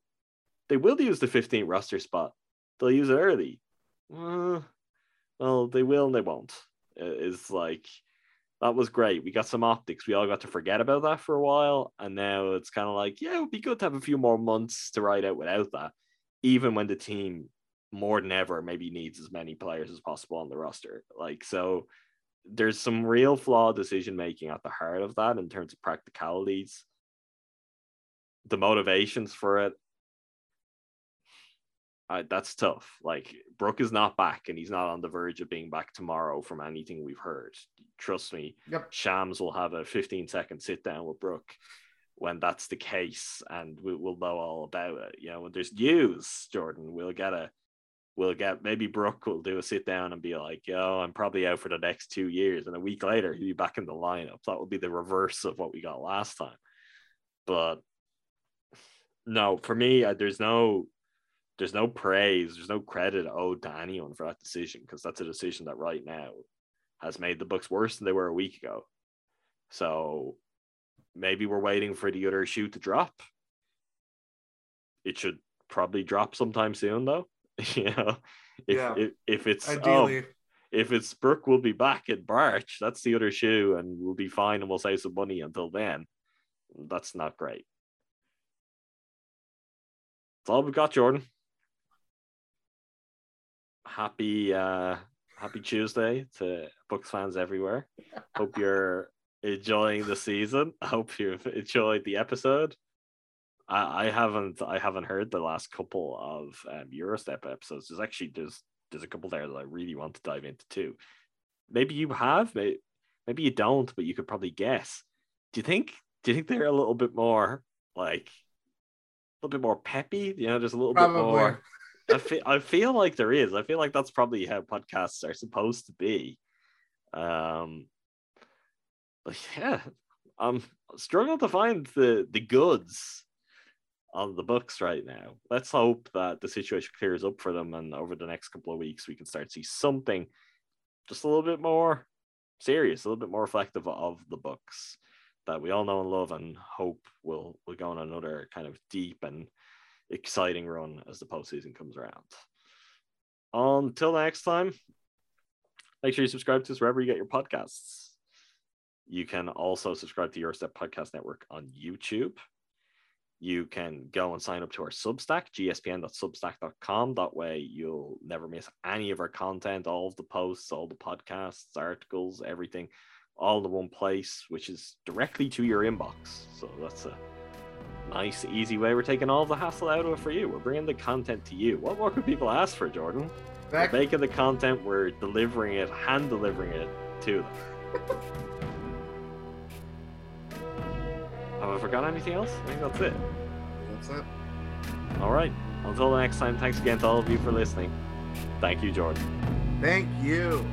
they will use the 15th roster spot. They'll use it early. Uh, well, they will and they won't. It's like that was great. We got some optics. We all got to forget about that for a while, and now it's kind of like, yeah, it would be good to have a few more months to ride out without that, even when the team more than ever maybe needs as many players as possible on the roster. Like so there's some real flawed decision making at the heart of that in terms of practicalities. The motivations for it. Uh, that's tough. Like Brook is not back, and he's not on the verge of being back tomorrow. From anything we've heard, trust me. Yep. Shams will have a 15 second sit down with Brook when that's the case, and we, will know all about it. You know, when there's news, Jordan, we'll get a we'll get maybe Brook will do a sit down and be like, yo, I'm probably out for the next two years. And a week later, he'll be back in the lineup. That would be the reverse of what we got last time. But no, for me, there's no there's no praise, there's no credit owed to oh, anyone for that decision because that's a decision that right now has made the Bucks worse than they were a week ago. So maybe we're waiting for the other shoe to drop. It should probably drop sometime soon, though. <laughs> you know, if Yeah. if, if it's oh, if it's Brook, we'll be back in March. That's the other shoe, and we'll be fine, and we'll save some money until then. That's not great. That's all we've got, Jordan. Happy uh happy Tuesday to Bucks fans everywhere. Hope <laughs> you're enjoying the season. I hope you've enjoyed the episode. I, I haven't I haven't heard the last couple of um, Gyro Step episodes. There's actually there's there's a couple there that I really want to dive into too. Maybe you have, maybe, maybe you don't, but you could probably guess. Do you think do you think they're a little bit more like a little bit more peppy? You know, just a little bit more. I feel I feel like there is. I feel like that's probably how podcasts are supposed to be. Um, but yeah, I'm struggling to find the the goods on the Bucks right now. Let's hope that the situation clears up for them, and over the next couple of weeks, we can start to see something just a little bit more serious, a little bit more reflective of the Bucks that we all know and love, and hope will will go on another kind of deep and exciting run as the postseason comes around. Until next time, make sure you subscribe to us wherever you get your podcasts. You can also subscribe to Gyro Step Podcast Network on YouTube. You can go and sign up to our Substack, gspn.substack.com. That way, you'll never miss any of our content, all of the posts, all the podcasts, articles, everything, all in one place, which is directly to your inbox. So that's a nice, easy way. We're taking all the hassle out of it for you. We're bringing the content to you. What more could people ask for, Jordan? Back- We're making the content, we're delivering it, hand delivering it to them. Have I forgot anything else? I think that's it. that's it. All right. Until the next time, thanks again to all of you for listening. Thank you, Jordan. Thank you.